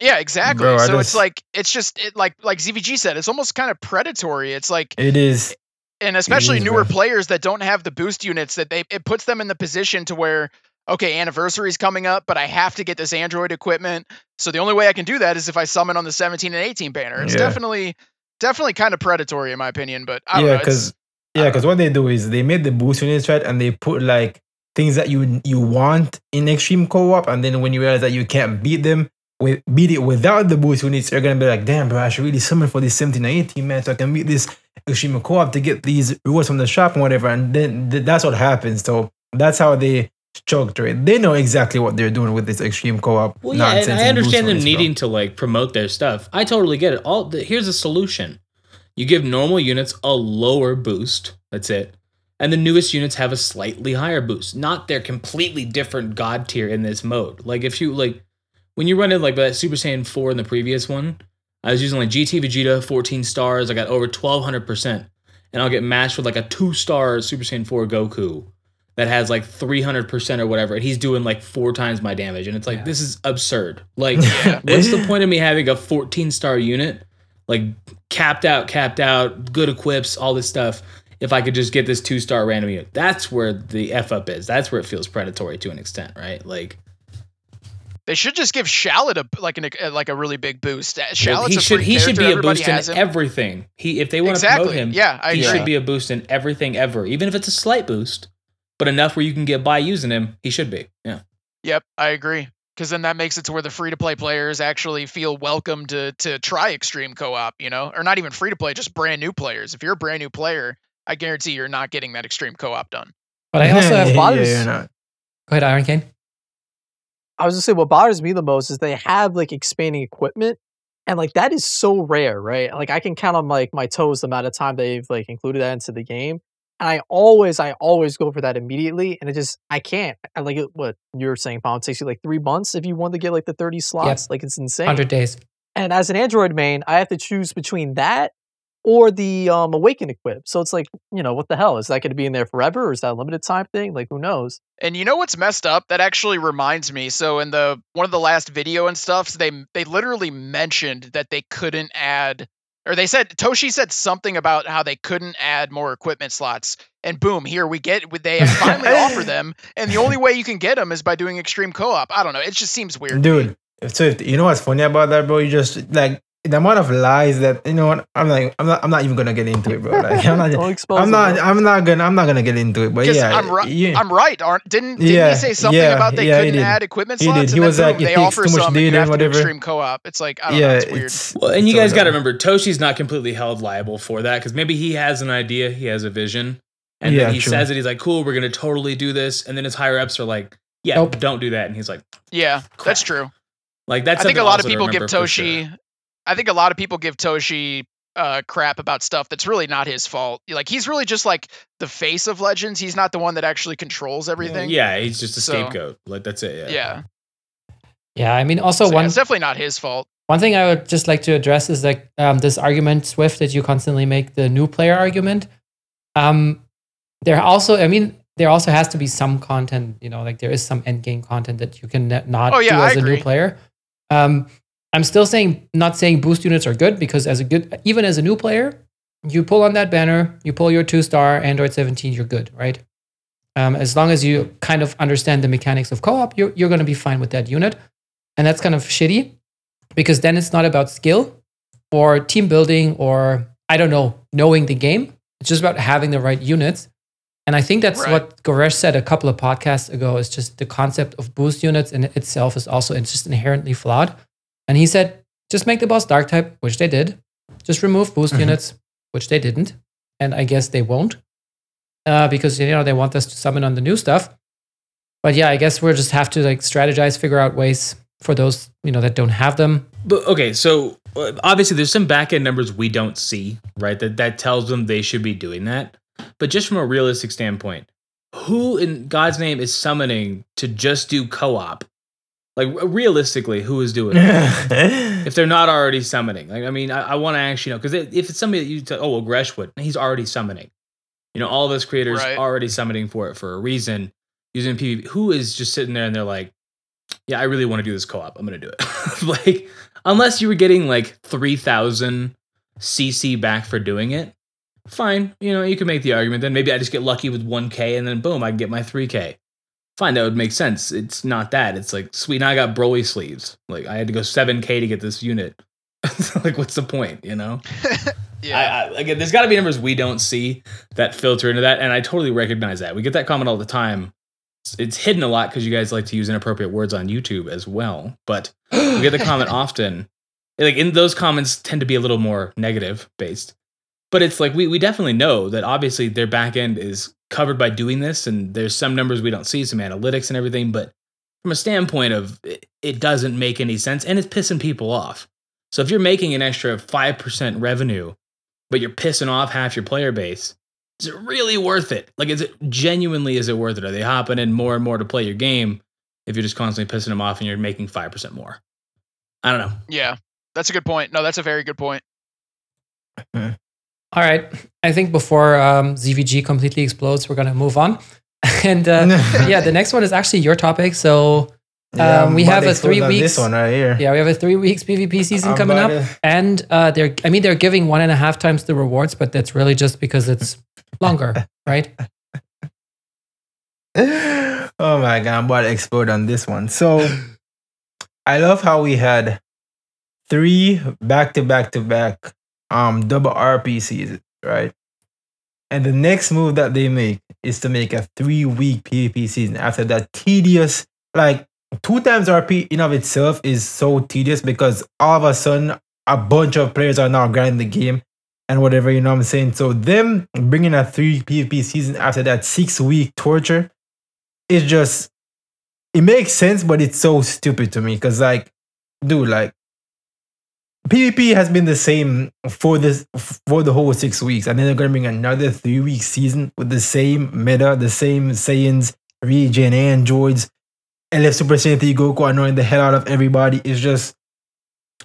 yeah, exactly. Bro, I so it's like it's just it, like like ZVG said, it's almost kind of predatory. It's like It is. and especially is, newer bro. players that don't have the boost units that they it puts them in the position to where okay anniversary's coming up but i have to get this android equipment so the only way i can do that is if i summon on the 17 and 18 banner it's Yeah. definitely definitely kind of predatory in my opinion but i don't yeah, know because yeah, because what they do is they made the boost units right, and they put like things that you you want in extreme co-op, and then when you realize that you can't beat them with beat it without the boost units, you're gonna be like, damn, bro, I should really summon for this 17 and 18 man, so I can beat this extreme co-op to get these rewards from the shop and whatever. And then th- that's what happens. So that's how they structure it. They know exactly what they're doing with this extreme co-op. Well, yeah, and I and understand them needing to like promote their stuff. I totally get it. All the, here's a solution: you give normal units a lower boost. That's it, and the newest units have a slightly higher boost. Not their completely different god tier in this mode. Like if you like when you run in like that Super Saiyan four in the previous one, I was using like GT Vegeta, 14 stars. I got over 1200 percent, and I'll get matched with like a two star Super Saiyan four Goku that has like 300% or whatever and he's doing like four times my damage and it's like Yeah. this is absurd like [laughs] what's the point of me having a 14 star unit like capped out capped out good equips all this stuff if i could just get this two star random unit. That's where the f up is. That's where it feels predatory to an extent right? Like they should just give Shallot a like an a- like a really big boost. Uh, well, he a should he should be a boost in everything. He if they want to exactly. promote him yeah i he agree. should be a boost in everything ever even if it's a slight boost but enough where you can get by using him he should be yeah. Yep, I agree. Because then that makes it to where the free to play players actually feel welcome to to try extreme co op, you know, or not even free to play, just brand new players. If you're a brand new player, I guarantee you're not getting that extreme co op done. But I also have. [laughs] Yeah, Go bothers- you're not. ahead, Iron Kane. I was gonna say what bothers me the most is they have like expanding equipment, and like that is so rare, right? Like I can count on like my toes the amount of time they've like included that into the game. And I always, I always go for that immediately, and it just, I can't. I like it. What you're saying, Paul? It takes you like three months if you want to get like the 30 slots. Like it's insane. 100 days. And as an Android main, I have to choose between that or the um, Awaken equip. So it's like, you know, what the hell is that going to be in there forever, or is that a limited time thing? Like, who knows? And you know what's messed up? That actually reminds me. So in the one of the last video and stuff, they they literally mentioned that they couldn't add or they said Toshi said something about how they couldn't add more equipment slots. And boom, here we get they finally offer [laughs] them, and the only way you can get them is by doing extreme co-op. I don't know. It just seems weird. dude. So if, you know what's funny about that, bro? You just like the amount of lies that you know. what I'm like, I'm not, I'm not even gonna get into it, bro. Like, I'm not, [laughs] I'm not, bro. I'm not gonna, I'm not gonna get into it. But yeah, I'm right. yeah. I'm right. Aren't didn't didn't Yeah, he say something yeah, about they yeah, couldn't add equipment He slots? did. He and then was like, boom, it they takes offer too much some, and you data have and to whatever. extreme co-op. It's like I don't yeah, know. It's weird. it's Well, and you it's all guys got to remember, Toshi's not completely held liable for that because maybe he has an idea, he has a vision, and Yeah, then he true. says it. He's like, "Cool, we're gonna totally do this," and then his higher ups are like, "Yeah, Nope. don't do that," and he's like, yeah, Crap. that's true. "Like that's." I think a lot of people give Toshi sure. Toshi. I think a lot of people give Toshi uh, crap about stuff that's really not his fault. Like he's really just like the face of Legends. He's not the one that actually controls everything. Yeah, he's just a So- scapegoat. Like that's it. Yeah. yeah. Yeah, I mean, also So, yeah, one it's definitely not his fault. one thing I would just like to address is like um, this argument, Swift, that you constantly make the new player argument. Um, there also, I mean, there also has to be some content, you know, like there is some end game content that you can not Oh, yeah, do I as a new player. Um, I'm still saying, not saying boost units are good because as a good, even as a new player, you pull on that banner, you pull your two star Android 17, you're good, right? Um, as long as you kind of understand the mechanics of co-op, you're, you're going to be fine with that unit. And that's kind of shitty because then it's not about skill or team building or I don't know, knowing the game. It's just about having the right units. And I think that's Right. what Goresh said a couple of podcasts ago is just the concept of boost units in itself is also it's just inherently flawed. And he said, just make the boss dark type, which they did. Just remove boost Mhm. units, which they didn't. And I guess they won't. Uh, because you know they want us to summon on the new stuff. But yeah, I guess we'll just have to like strategize, figure out ways for those, you know, that don't have them. But okay, so uh, obviously there's some back end numbers we don't see, right? That that tells them they should be doing that. But just from a realistic standpoint, who in God's name is summoning to just do co-op? Like realistically, who is doing it? [laughs] if they're not already summoning. Like, I mean, I, I want to actually know because if it's somebody that you tell, oh well, Greshwood, he's already summoning. You know, all of us creators Right. already summoning for it for a reason using PvP. Who is just sitting there and they're like, yeah, I really want to do this co-op. I'm gonna do it. [laughs] like, unless you were getting like three thousand CC back for doing it, fine. You know, you can make the argument. Then maybe I just get lucky with one K and then boom, I can get my three K. Fine, that would make sense. It's not that. It's like sweet. Now I got Broly sleeves. Like I had to go seven K to get this unit. [laughs] like, what's the point? You know. [laughs] Yeah. I, I, again, there's got to be numbers we don't see that filter into that, and I totally recognize that. We get that comment all the time. It's, it's hidden a lot because you guys like to use inappropriate words on YouTube as well, but we get the comment [laughs] often. Like in those comments tend to be a little more negative based, but it's like we we definitely know that obviously their back end is covered by doing this, and there's some numbers we don't see, some analytics and everything, but from a standpoint of it, it doesn't make any sense, and it's pissing people off. So if you're making an extra five percent revenue but you're pissing off half your player base. Is it really worth it? Like, is it genuinely is it worth it? Are they hopping in more and more to play your game if you're just constantly pissing them off and you're making five percent more? I don't know. yeah. That's a good point. No, that's a very good point. [laughs] All right. I think before um, ZVG completely explodes, we're going to move on. [laughs] and uh, [laughs] yeah, the next one is actually your topic. So Yeah, Um, we have a three weeks- This one right here. yeah, we have a three weeks PvP season I'm coming up. to- And uh, they're, I mean, they're giving one and a half times the rewards, but that's really just because it's longer, [laughs] right? oh my god, I'm about to explode on this one. So I love how we had three back to back to back um double RPCs, right? And the next move that they make is to make a three week PvP season after that tedious, like two times RP in of itself is so tedious because all of a sudden a bunch of players are now grinding the game and whatever, you know what I'm saying? So them bringing a three PvP season after that six week torture it's just it makes sense, but it's so stupid to me because like, dude, like PvP has been the same for this for the whole six weeks, and then they're gonna bring another three week season with the same meta, the same Saiyans, regen, androids, LF Super Saiyan 3 Goku annoying the hell out of everybody. It's just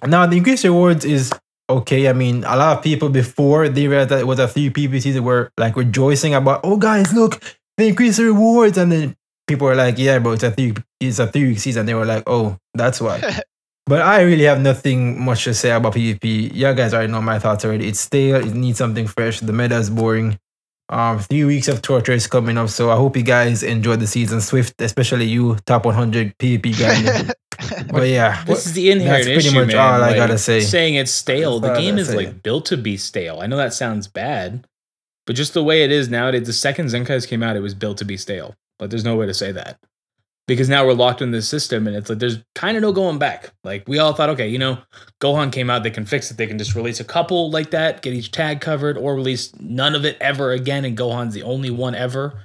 now the increased rewards is okay. I mean, a lot of people before they realized that it was a three PvP season were like rejoicing about, oh guys, look, they increased the rewards, and then people were like, yeah, bro, it's a three it's a three week season. They were like, oh, that's why. [laughs] But I really have nothing much to say about PvP. You guys already know my thoughts already. It's stale. It needs something fresh. The meta is boring. Um, three weeks of torture is coming up, so I hope you guys enjoyed the season. Swift, especially you, top 100 PvP grinder. [laughs] but yeah, This is the inherent That's pretty issue, much man. all I gotta say. Saying it's stale. That's the game is say. like built to be stale. I know that sounds bad, but just the way it is nowadays. The second Zenkai's came out, it was built to be stale. But there's no way to say that because now we're locked in this system, and it's like there's kind of no going back. Like we all thought, okay, you know, Gohan came out, they can fix it. They can just release a couple like that, get each tag covered, or release none of it ever again, and Gohan's the only one ever.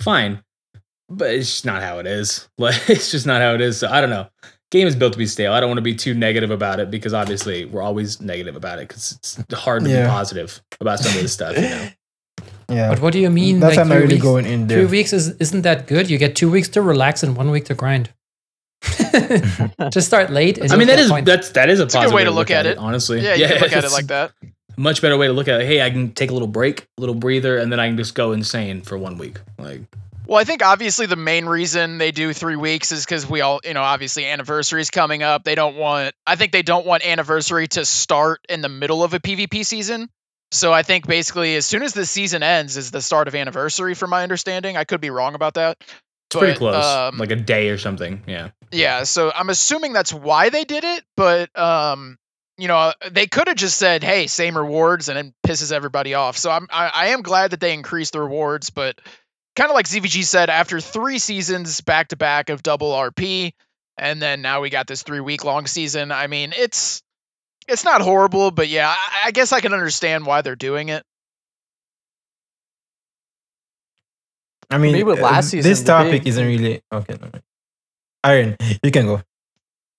Fine, but it's just not how it is. [laughs] Like it's just not how it is. So I don't know game is built to be stale. I don't want to be too negative about it because obviously we're always negative about it because it's hard to Yeah. be positive about some of this stuff. You know, [laughs] yeah. But what do you mean? That's like I'm not three really weeks, going in three there. weeks is isn't that good? You get two weeks to relax and one week to grind. [laughs] Just start late. I mean you'll that get is points. that's that is a It's a good way to look at it. Honestly, yeah, you can look at it like that. Much better way to look at it. Hey, I can take a little break, a little breather, and then I can just go insane for one week. Like Well, I think obviously the main reason they do three weeks is because we all, you know, obviously anniversaries coming up. They don't want, I think they don't want anniversary to start in the middle of a PvP season. So I think basically as soon as the season ends is the start of anniversary, from my understanding. I could be wrong about that. it's pretty close, um, like a day or something. Yeah. Yeah, so I'm assuming that's why they did it, but um, you know, they could have just said, "Hey, same rewards," and it pisses everybody off. So I'm I, I am glad that they increased the rewards, but kind of like ZVG said, after three seasons back to back of double RP, and then now we got this three week long season. I mean, it's it's not horrible, but yeah, I, I guess I can understand why they're doing it. I mean, me with uh, last this season, the topic big- isn't really okay. No, wait. Iron, you can go.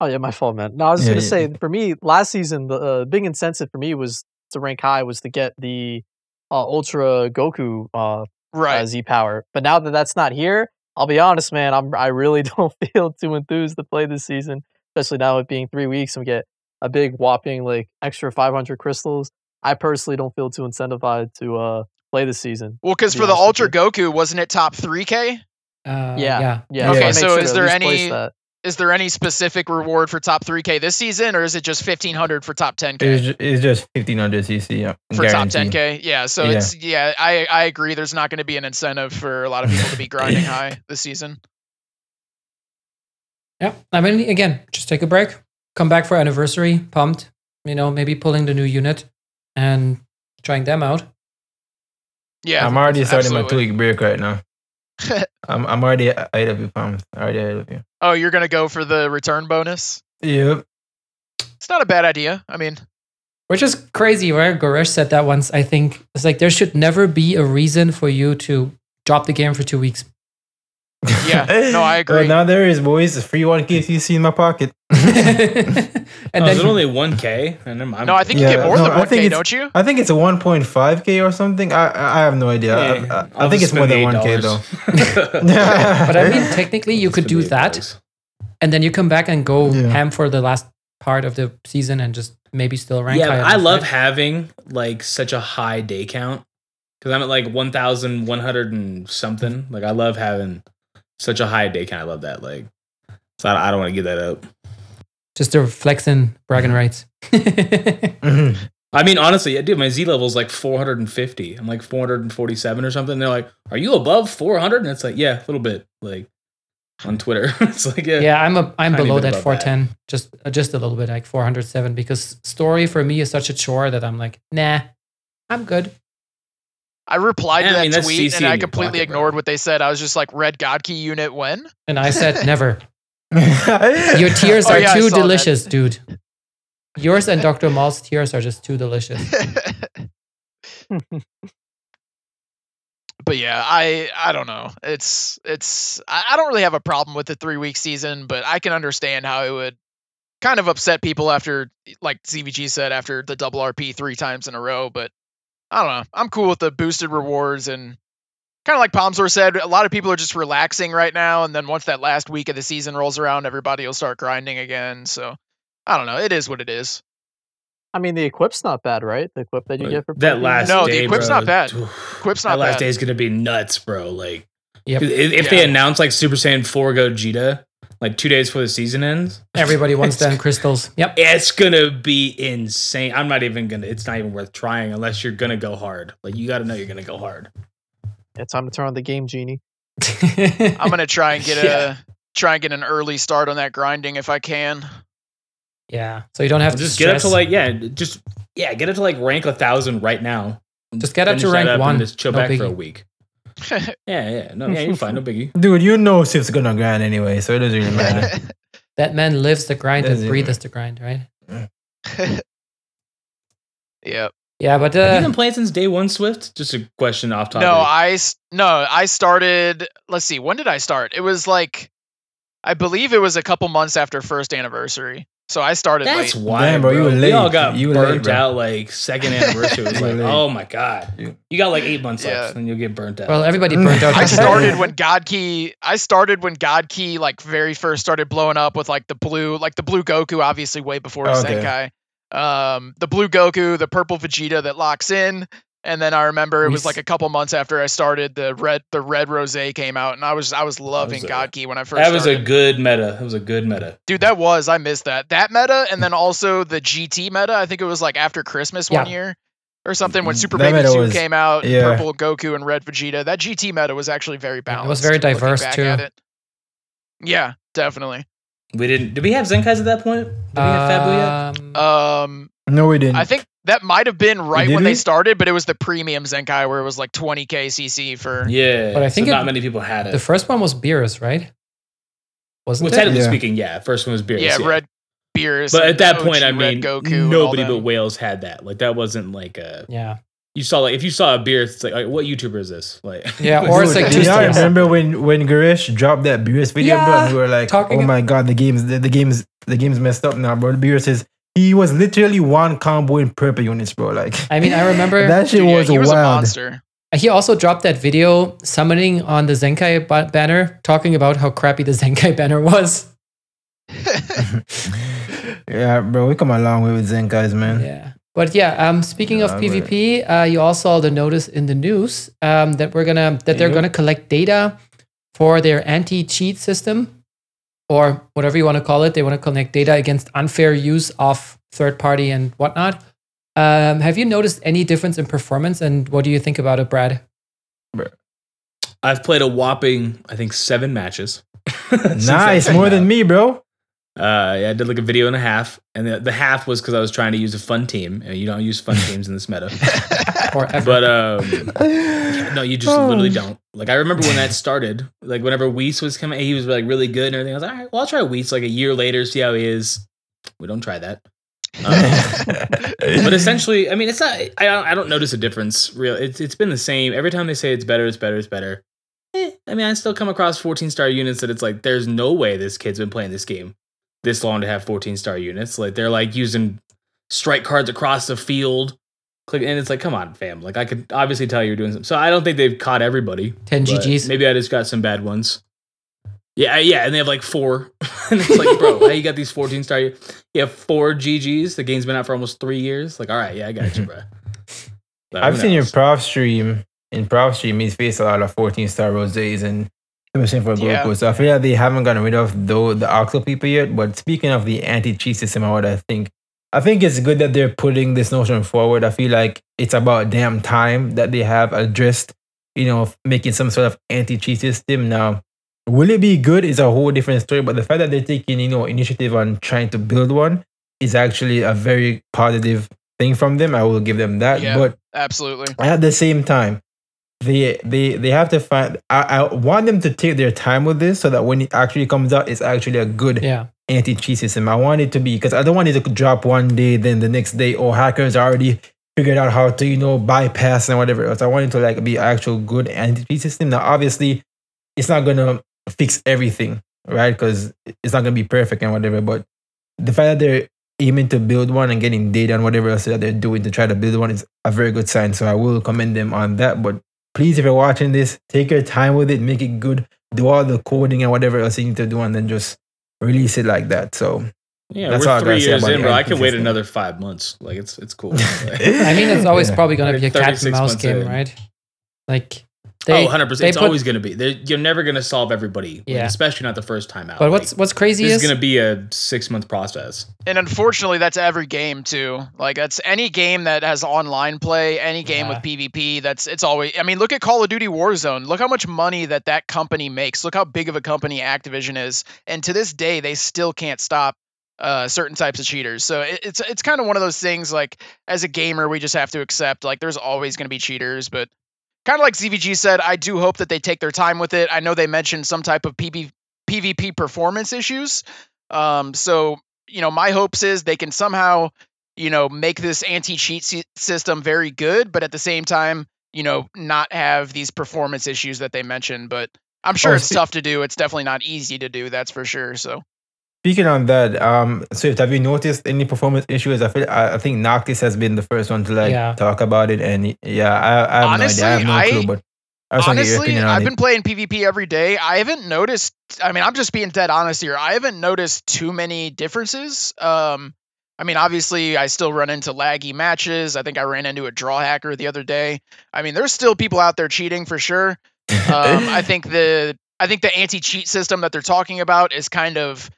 Oh yeah, my fault, man. No, I was just Yeah, gonna yeah, say for me, last season the uh, big incentive for me was to rank high was to get the uh, Ultra Goku uh, Right. uh, Z power. But now that that's not here, I'll be honest, man. I'm I really [laughs] don't feel too enthused to play this season, especially now it being three weeks and we get a big whopping like extra 500 crystals. I personally don't feel too incentivized to uh play this season. well, because be for the honest Ultra Goku, wasn't it top 3K? Uh, yeah, yeah. yeah. Okay, I made so sure is there at least place any- that. Is there any specific reward for top 3K this season, or is it just 1500 for top 10K? It's, ju- it's just 1500 CC. Yeah, for top 10k yeah so Yeah. it's yeah i i agree there's not going to be an incentive for a lot of people to be grinding [laughs] high this season Yeah. I mean, again, just take a break, come back for anniversary, pumped, you know, maybe pulling the new unit and trying them out. yeah I'm already starting my two absolutely. week break right now. [laughs] I'm, I'm already ahead of you, Palms. Already ahead of you. oh you're going to go for the return bonus Yep. it's not a bad idea i mean Which is crazy, right? Goresh said that once. I think it's like there should never be a reason for you to drop the game for two weeks. Yeah, no, I [laughs] agree. Well, now there is, boys. A free one case you see in my pocket. And oh, then is it only one k? And I'm, I'm no i think you get more no, than I think 1k it's- don't you I think it's a 1.5k or something. I I I have no idea. I- Hey, I, I I'll think it's more than 1k though. but I [laughs] mean, technically, you could do that, and then you come back and go Yeah. ham for the last part of the season and just maybe still rank yeah, I love right? having like such a high day count because I'm at like 1,100 and something. Like I love having such a high day count. I love that. Like, so I, I don't want to give that up. Just to flexing bragging rights. [laughs] Mhm. I mean, honestly, yeah, dude, my Z level is like 450. I'm like 447 or something. They're like, "Are you above 400?" And it's like, "Yeah, a little bit." Like on Twitter, [laughs] it's like, "Yeah, yeah, I'm a, I'm below that above 410, just uh, just a little bit, like 407, because story for me is such a chore that I'm like, nah, I'm good. i replied Yeah, to I that mean, tweet CC and i completely pocket, bro. ignored what they said i was just like red god ki unit when And I said, [laughs] never. [laughs] Your tears Oh, are yeah, too saw that. delicious, dude. [laughs] Yours and Dr. Maul's tears are just too delicious. [laughs] but yeah, I I don't know. It's it's I, I don't really have a problem with the three week season, but I can understand how it would kind of upset people after, like ZVG said, after the double RP three times in a row. But I don't know. I'm cool with the boosted rewards and kind of like Palmsor said, a lot of people are just relaxing right now. And then once that last week of the season rolls around, everybody will start grinding again. So I don't know. It is what it is. I mean, the equip's not bad, right? The equip that you get for that last No, the equip's bro, not bad. Equip's not bad. that last bad. day is gonna be nuts, bro. Like, Yep. if, if they announce like Super Saiyan Four Gogeta like two days before the season ends, Everybody wants them crystals. Yep. it's gonna be insane. I'm not even gonna. It's not even worth trying unless you're gonna go hard. Like, you got to know you're gonna go hard. Yeah, time to turn on the game genie. I'm gonna try and [laughs] get Yeah. a try and get an early start on that grinding if I can. yeah. So you don't have to just get up to like yeah, just yeah, get up to like rank a thousand right now. Just get up to Finish that rank and one. Just chill No back for a week. [laughs] Yeah, yeah, no, yeah, you're fine, no [laughs] biggie. Dude, you know Sif's gonna grind anyway, so it doesn't really matter. That man lives the grind and breathes the grind, right? yep. Yeah, but Have you uh, been playing since day one, Swift? Just a question off topic. No, I s- no, I started. Let's see, when did I start? It was like, I believe it was a couple months after first anniversary. So I started That's late. wild, Damn, bro, bro. you were We all got You were burnt late, out like second [laughs] anniversary. It was like, oh my god, You- you got like eight months Yeah. left, and you'll get burnt out. well, everybody burnt [laughs] out. I just started when God Ki. I started when God Ki like very first started blowing up with like the blue, like the blue Goku, obviously way before Okay. Zenkai. Um, the blue Goku, the purple Vegeta that locks in, and then I remember it was like a couple months after I started, the red, the red Rose came out, and I was I was loving was a- God Ki when I first. that was a good meta. That was a good meta. Dude, that was I missed that that meta, and then also the GT meta. I think it was like after Christmas one year or something when Mm, Super that Baby Two was- came out. yeah. Purple Goku and Red Vegeta. That GT meta was actually very balanced. it was very diverse, too. Yeah, definitely. We didn't. Did we have Zenkais at that point? Did we have Fabu yet? Um, Um, No, we didn't. I think that might have been right Did when we? they started, but it was the premium Zenkai where it was like 20k CC for. Yeah, But I think so it- not many people had it. the first one was Beerus, right? Wasn't well, it? technically Yeah. speaking, yeah. First one was Beerus. Yeah, Yeah, Red Beerus. But at that OG point, I mean, Goku nobody but whales had that. Like that wasn't like a. Yeah. You saw like if you saw a beer, it's like, like, what YouTuber is this? Like Yeah, [laughs] or it's like two do y'all remember when when Goresh dropped that Beerus video, bro? Yeah, And we were like, talking "Oh ab- my god, the game's the, the game's the game's messed up now, bro." Beerus says he was literally one combo in purple units, bro. Like I mean, I [laughs] remember that shit Dude, yeah, was, he was a wild. monster. he also dropped that video summoning on the Zenkai ba- banner, talking about how crappy the [laughs] Zenkai banner was. yeah, bro, we come a long way with Zenkais, man. Yeah. But yeah, um, speaking of PvP, uh, you all saw the notice in the news um, that we're gonna that they're gonna collect data for their anti-cheat system, or whatever you want to call it. They want to collect data against unfair use of third party and whatnot. Um, have you noticed any difference in performance, and what do you think about it, Brad? I've played a whopping, I think, seven matches. [laughs] Nice, more than me, bro. Uh, yeah, I did like a video and a half, and the, the half was because I was trying to use a fun team, and you don't use fun [laughs] teams in this meta. [laughs] Or ever? But um, no, you just Oh. literally don't. Like I remember when that started. Like whenever Weiss was coming, he was like really good and everything. I was like, all right, well, I'll try Weiss like a year later, see how he is. We don't try that. Um, [laughs] but essentially, I mean, it's not. I don't, I don't notice a difference. Real, it's it's been the same every time they say it's better, it's better, it's better. Eh, I mean, I still come across 14 star units that it's like there's no way this kid's been playing this game this long to have 14 star units. Like they're like using strike cards across the field. Click and it's like, come on, fam. Like I could obviously tell you're doing something. So I don't think they've caught everybody. 10 GGs. Maybe I just got some bad ones. Yeah, yeah, and they have like four. [laughs] and it's like, bro, how you got these 14 star? You have four GGs. The game's been out for almost three years. Like, all right, yeah, I got you, bro. [laughs] But I've who seen your prof stream. In prof stream, he's faced a lot of 14 star roses and especially for Yeah. Goku. So I feel like they haven't gotten rid of though the Octo people yet. But speaking of the anti cheat system, what I think, I think it's good that they're putting this notion forward. I feel like it's about damn time that they have addressed, you know, making some sort of anti cheat system. Now, will it be good? Is a whole different story. But the fact that they're taking, you know, initiative on trying to build one is actually a very positive thing from them. I will give them that. Yeah. But Absolutely. at the same time, they they they have to find. I, I want them to take their time with this so that when it actually comes out, it's actually a good yeah. anti cheat system. I want it to be because I don't want it to drop one day, then the next day, or hackers already figured out how to you know bypass and whatever else. I want it to like be actual good anti cheat system. Now, obviously, it's not gonna fix everything, right? Because it's not gonna be perfect and whatever. But the fact that they're aiming to build one and getting data and whatever else that they're doing to try to build one is a very good sign. So I will commend them on that. But please, if you're watching this, take your time with it, make it good, do all the coding and whatever else you need to do, and then just release it like that. So Yeah, That's all we're gotta three say years in, bro. I can wait another five months. Like it's it's cool. [laughs] I mean, it's always Yeah. probably going to be a cat and mouse game, in. right? Like, they, oh, 100 percent. they It's put- always going to be. They're, you're never going to solve everybody. like, Yeah. especially not the first time out. But Like, what's what's crazy this is is going to be a six month process. And unfortunately, that's every game too. Like that's any game that has online play, any game with PvP. That's it's always. I mean, look at Call of Duty Warzone. Look how much money that that company makes. Look how big of a company Activision is, and to this day, they still can't stop uh, certain types of cheaters. So it, it's it's kind of one of those things. Like as a gamer, we just have to accept like there's always going to be cheaters, but. Kind of like ZVG said, I do hope that they take their time with it. I know they mentioned some type of PV, PvP performance issues. Um, so you know, my hopes is they can somehow, you know, make this anti-cheat sy- system very good, but at the same time, you know, not have these performance issues that they mentioned. But I'm sure Oh, it's tough to do. It's definitely not easy to do. That's for sure. So Speaking on that, um, Swift, have you noticed any performance issues? I feel I, I think Noctis has been the first one to like Yeah. talk about it, and yeah, I, I have Honestly, no idea. I have no I- clue, but I just want to honestly, I've it. been playing PvP every day. I haven't noticed. I mean, I'm just being dead honest here. I haven't noticed too many differences. Um, I mean, obviously, I still run into laggy matches. I think I ran into a draw hacker the other day. I mean, there's still people out there cheating for sure. [laughs] Um, I think the I think the anti-cheat system that they're talking about is kind of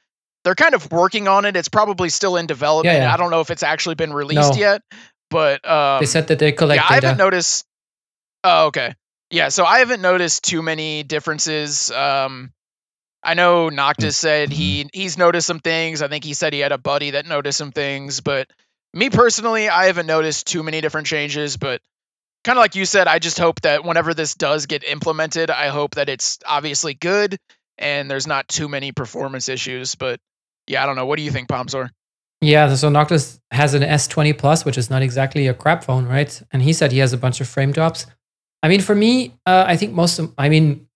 they're kind of working on it. It's probably still in development. yeah. yeah. I don't know if it's actually been released No. yet, but um, they said that they collect yeah, I haven't noticed. Oh, okay. Yeah, so I haven't noticed too many differences. Um, I know Noctis said he he's noticed some things. I think he said he had a buddy that noticed some things, but me personally, I haven't noticed too many different changes. But kind of like you said, I just hope that whenever this does get implemented, I hope that it's obviously good and there's not too many performance issues. But yeah, I don't know. What do you think, Pomsor? Yeah, so Noctis has an S20 Plus, which is not exactly a crap phone, right? And he said he has a bunch of frame drops. I mean, for me, uh, I think most of, I mean,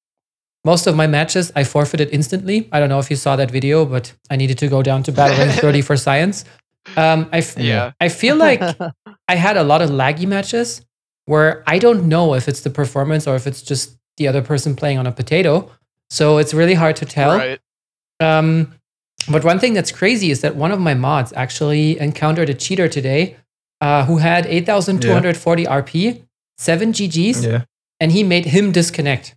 most of my matches I forfeited instantly. I don't know if you saw that video, but I needed to go down to battle rank 30 for science. Um, I, f- Yeah. I feel like I had a lot of laggy matches where I don't know if it's the performance or if it's just the other person playing on a potato. So it's really hard to tell. Right. Um, but one thing that's crazy is that one of my mods actually encountered a cheater today uh, who had 8,240 RP, seven GGs, yeah. and he made him disconnect.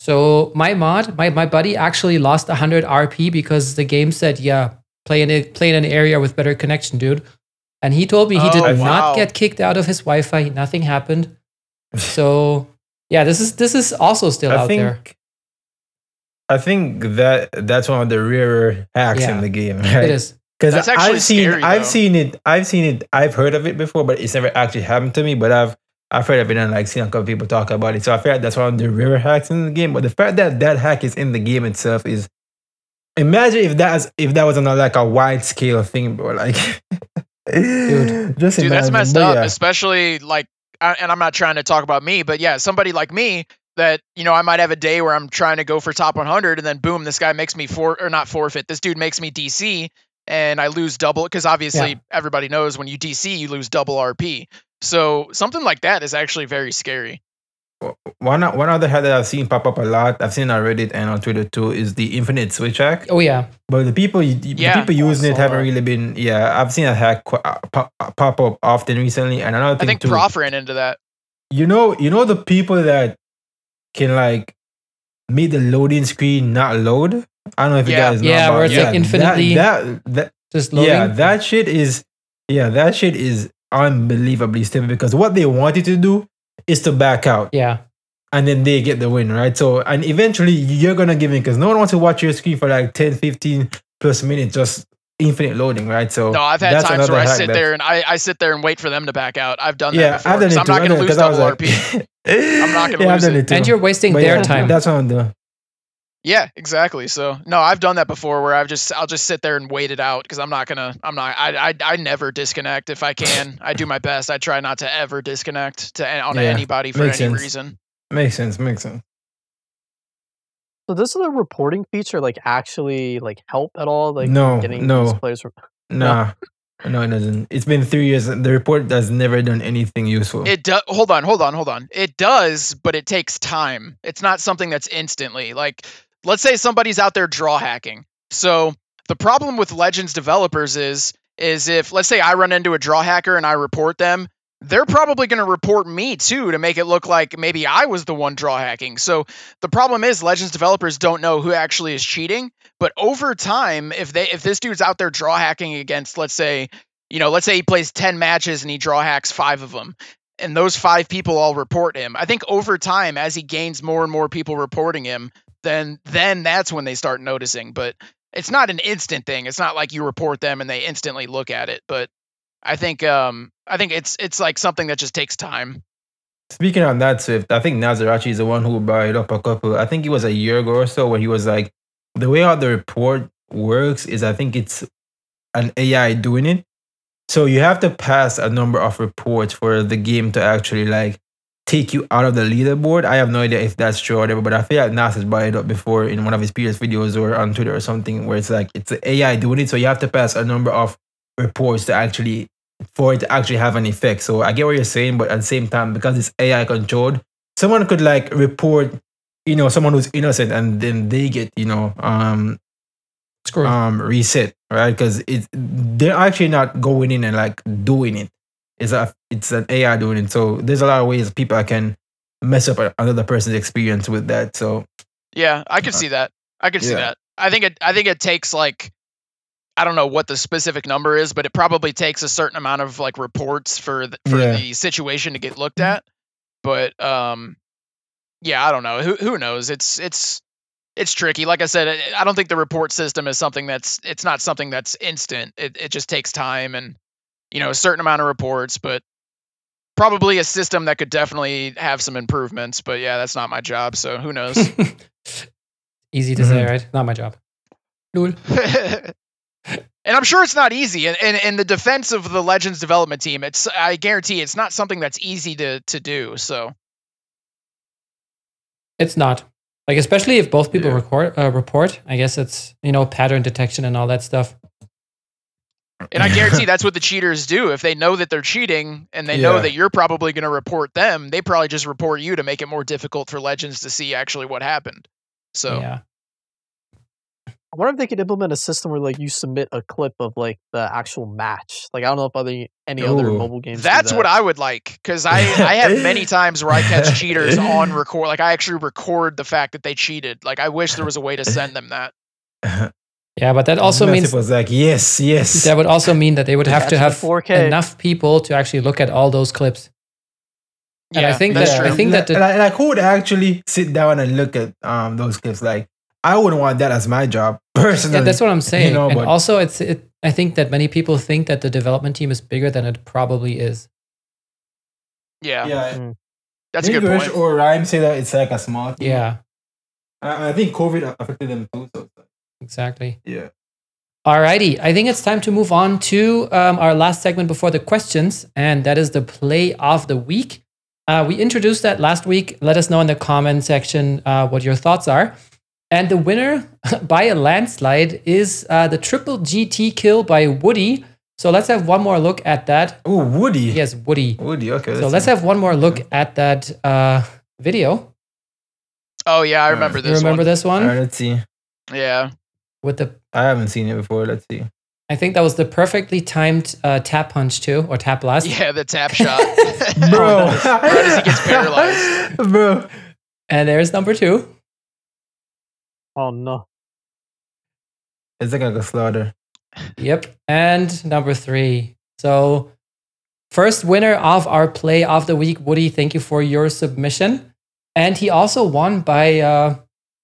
So my mod, my, my buddy actually lost 100 RP because the game said, yeah, play in, a, play in an area with better connection, dude. And he told me he did Oh, not get kicked out of his Wi-Fi. Nothing happened. So yeah, this is this is also still I out think there. I think that that's one of the rarer hacks Yeah. in the game. [laughs] Right? It is. Because I've seen, scary, I've seen it, I've seen it, I've heard of it before, but it's never actually happened to me. But I've, I've heard of it and like seen a couple people talk about it. So I feel like that's one of the rare hacks in the game. But the fact that that hack is in the game itself is, imagine if that's if that was on a, like a wide scale thing, bro. Like, Dude. [laughs] just Dude, that's messed But up, yeah. especially like, I- and I'm not trying to talk about me, but yeah, somebody like me that you know I might have a day where I'm trying to go for top 100, and then boom, this guy makes me for or not forfeit. This dude makes me DC, and I lose double because obviously Yeah. everybody knows when you DC you lose double RP. So something like that is actually very scary. One one other hack that I've seen pop up a lot, I've seen on Reddit and on Twitter too, is the infinite switch hack. Oh yeah. But the people, the Yeah. people using it haven't that. really been. Yeah, I've seen a hack uh, pop, pop up often recently, and another thing I thing think too. Prof ran into that. you know, you know the people that can like make the loading screen not load. I don't know if Yeah. you guys know Yeah, about where it's, that. like, infinitely That, that, that Just loading. yeah, that shit is yeah, that shit is unbelievably stupid because what they wanted to do is to back out yeah. and then they get the win, right? So, and eventually you're gonna give in because no one wants to watch your screen for like 10, 15 plus minutes, just infinite loading, right? So, No, I've had that's times where I sit that- there and I, I sit there and wait for them to back out. I've done that before. I've done 'cause it I'm too. not going to done it lose 'cause I was double like- RP. [laughs] I'm not gonna yeah, lose it. it too. And you're wasting But their yeah, time. That's one of the. Yeah, exactly. So no, I've done that before where I've just I'll just sit there and wait it out because I'm not gonna I'm not I, I I never disconnect if I can. I do my best. I try not to ever disconnect to on Yeah, anybody for any sense. reason. Makes sense. Makes sense. So does the reporting feature like actually like help at all? Like No, getting no. these players. From- Nah, no, it doesn't. It's been three years. The report has never done anything useful. It does. Hold on, hold on, hold on. It does, but it takes time. It's not something that's instantly. Like, let's say somebody's out there draw hacking. So the problem with Legends developers is, is if let's say I run into a draw hacker and I report them, they're probably going to report me too to make it look like maybe I was the one draw hacking. So the problem is Legends developers don't know who actually is cheating. But over time, if they if this dude's out there draw hacking against, let's say, you know, let's say he plays 10 matches and he draw hacks five of them and those five people all report him. I think over time, as he gains more and more people reporting him, then then that's when they start noticing. But it's not an instant thing. It's not like you report them and they instantly look at it. But I think um I think it's it's like something that just takes time. Speaking on that, Swift, I think Nazarachi is the one who brought it up a couple. I think it was a year ago or so where he was like, the way how the report works is I think it's an AI doing it. So you have to pass a number of reports for the game to actually like take you out of the leaderboard. I have no idea if that's true or whatever, but I feel like Nas has brought it up before in one of his previous videos or on Twitter or something where it's like it's the AI doing it. So you have to pass a number of reports to actually for it to actually have an effect. So I get what you're saying, but at the same time, because it's AI controlled, someone could like report, you know, someone who's innocent and then they get, you know, um um reset, right? Because it's they're actually not going in and like doing it. It's a it's an AI doing it. So there's a lot of ways people can mess up another person's experience with that. So Yeah, I could Uh, see that. I could see that. I think it I think it takes like I don't know what the specific number is, but it probably takes a certain amount of like reports for the, for Yeah. the situation to get looked at. But um yeah, I don't know. Who who knows? It's it's it's tricky. Like I said, I- I don't think the report system is something that's it's not something that's instant. It it just takes time and you know, a certain amount of reports, but probably a system that could definitely have some improvements, but yeah, that's not my job, so who knows. [laughs] Easy to say, Mhm. right? Not my job. Lul. [laughs] and I'm sure it's not easy. And in, in the defense of the Legends development team, it's I guarantee it's not something that's easy to to do. So It's not. Like especially if both people Yeah. record uh, report, I guess it's you know pattern detection and all that stuff. and I guarantee that's what the cheaters do. If they know that they're cheating and they know that you're probably going to report them, they probably just report you to make it more difficult for Legends to see actually what happened. So Yeah. I wonder if they could implement a system where like you submit a clip of like the actual match. Like I don't know if other any other mobile games. do that's what. I would like because I I have many [laughs] times where I catch cheaters on [laughs] record. Like I actually record the fact that they cheated. Like I wish there was a way to send them that. Yeah, but that also means was like, yes, yes. that would also mean that they would have to have 4K. enough people to actually look at all those clips. And I Yeah, think that's that- I true. think that like, the- like, like who would actually sit down and look at um those clips? Like I wouldn't want that as my job [laughs] personally. Yeah, that's what I'm saying. You know, and but- also, it's it, I think that many people think that the development team is bigger than it probably is. Yeah, yeah. that's a good English point. or Rhyme say that it's like a small. team. Yeah, I, I think COVID affected them too. So exactly. yeah. Alrighty, I think it's time to move on to um, our last segment before the questions, and that is the play of the week. Uh, we introduced that last week. Let us know in the comment section uh, what your thoughts are. And the winner [laughs] by a landslide is uh, the triple GT kill by Woody. So let's have one more look at that. Oh, Woody. Yes, Woody. Woody. Okay. So let's have one more look at that uh, video. Oh yeah, I remember You this. remember one. this one All right, let's see. Yeah. with the? I haven't seen it before. Let's see. I think that was the perfectly timed uh, tap punch too, or tap blast. Yeah, the tap [laughs] shot. Bro. [laughs] Right as he gets paralyzed. Bro. And there's number two. Oh no. It's like a slaughter. Yep. And number three. So, first winner of our play of the week, Woody, thank you for your submission. And he also won by uh,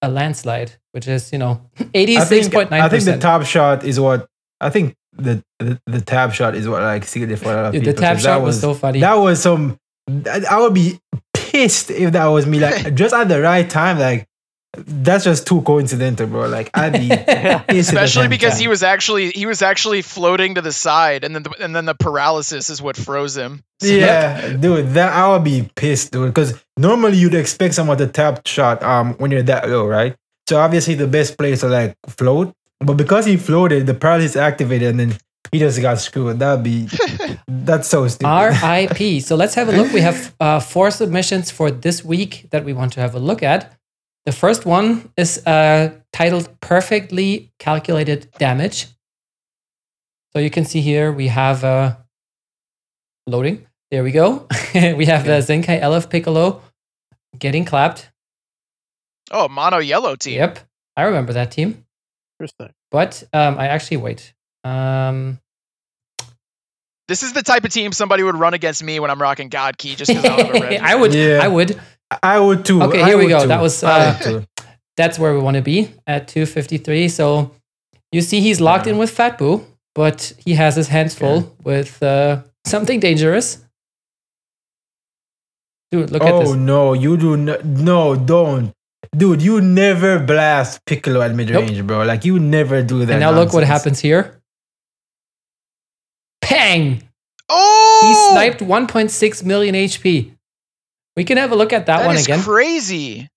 a landslide, which is, you know, [laughs] 86.9%. I think the top shot is what I think the the, the tap shot is what like sealed it for a lot of Dude, people. the tap 'cause shot that was, so funny. that was some. I I would be pissed if that was me. Like [laughs] just at the right time. Like that's just too coincidental, bro. Like I'd be pissed. at the Especially because time. he was actually he was actually floating to the side, and then the, and then the paralysis is what froze him. Yeah, dude, that I would be pissed, dude. Because normally you'd expect someone to tap shot um when you're that low, right? So obviously the best place to like float, but because he floated, the paralysis activated, and then he just got screwed. That'd be [laughs] that's so stupid. RIP. So let's have a look. We have [laughs] uh, four submissions for this week that we want to have a look at. The first one is uh, titled Perfectly Calculated Damage. So you can see here we have uh, loading. There we go. [laughs] we have uh, Zenkai LF Piccolo getting clapped. Oh, mono yellow team. Yep. I remember that team. Interesting. But um, I actually wait. Um, This is the type of team somebody would run against me when I'm rocking God Ki just because I don't a [laughs] red. I would. Yeah. I would. I would too. Okay, I here we go. too. That was, uh. That's where we want to be at 253. So you see he's locked in with Fat Boo, but he has his hands full with uh, something dangerous. Dude, look at this. oh no, you do not. No, don't. Dude, you never blast Piccolo at mid range, bro. Like you never do that. And now look what happens here. Pang! Oh, He sniped 1.6 million HP. We can have a look at that, That one is again. crazy.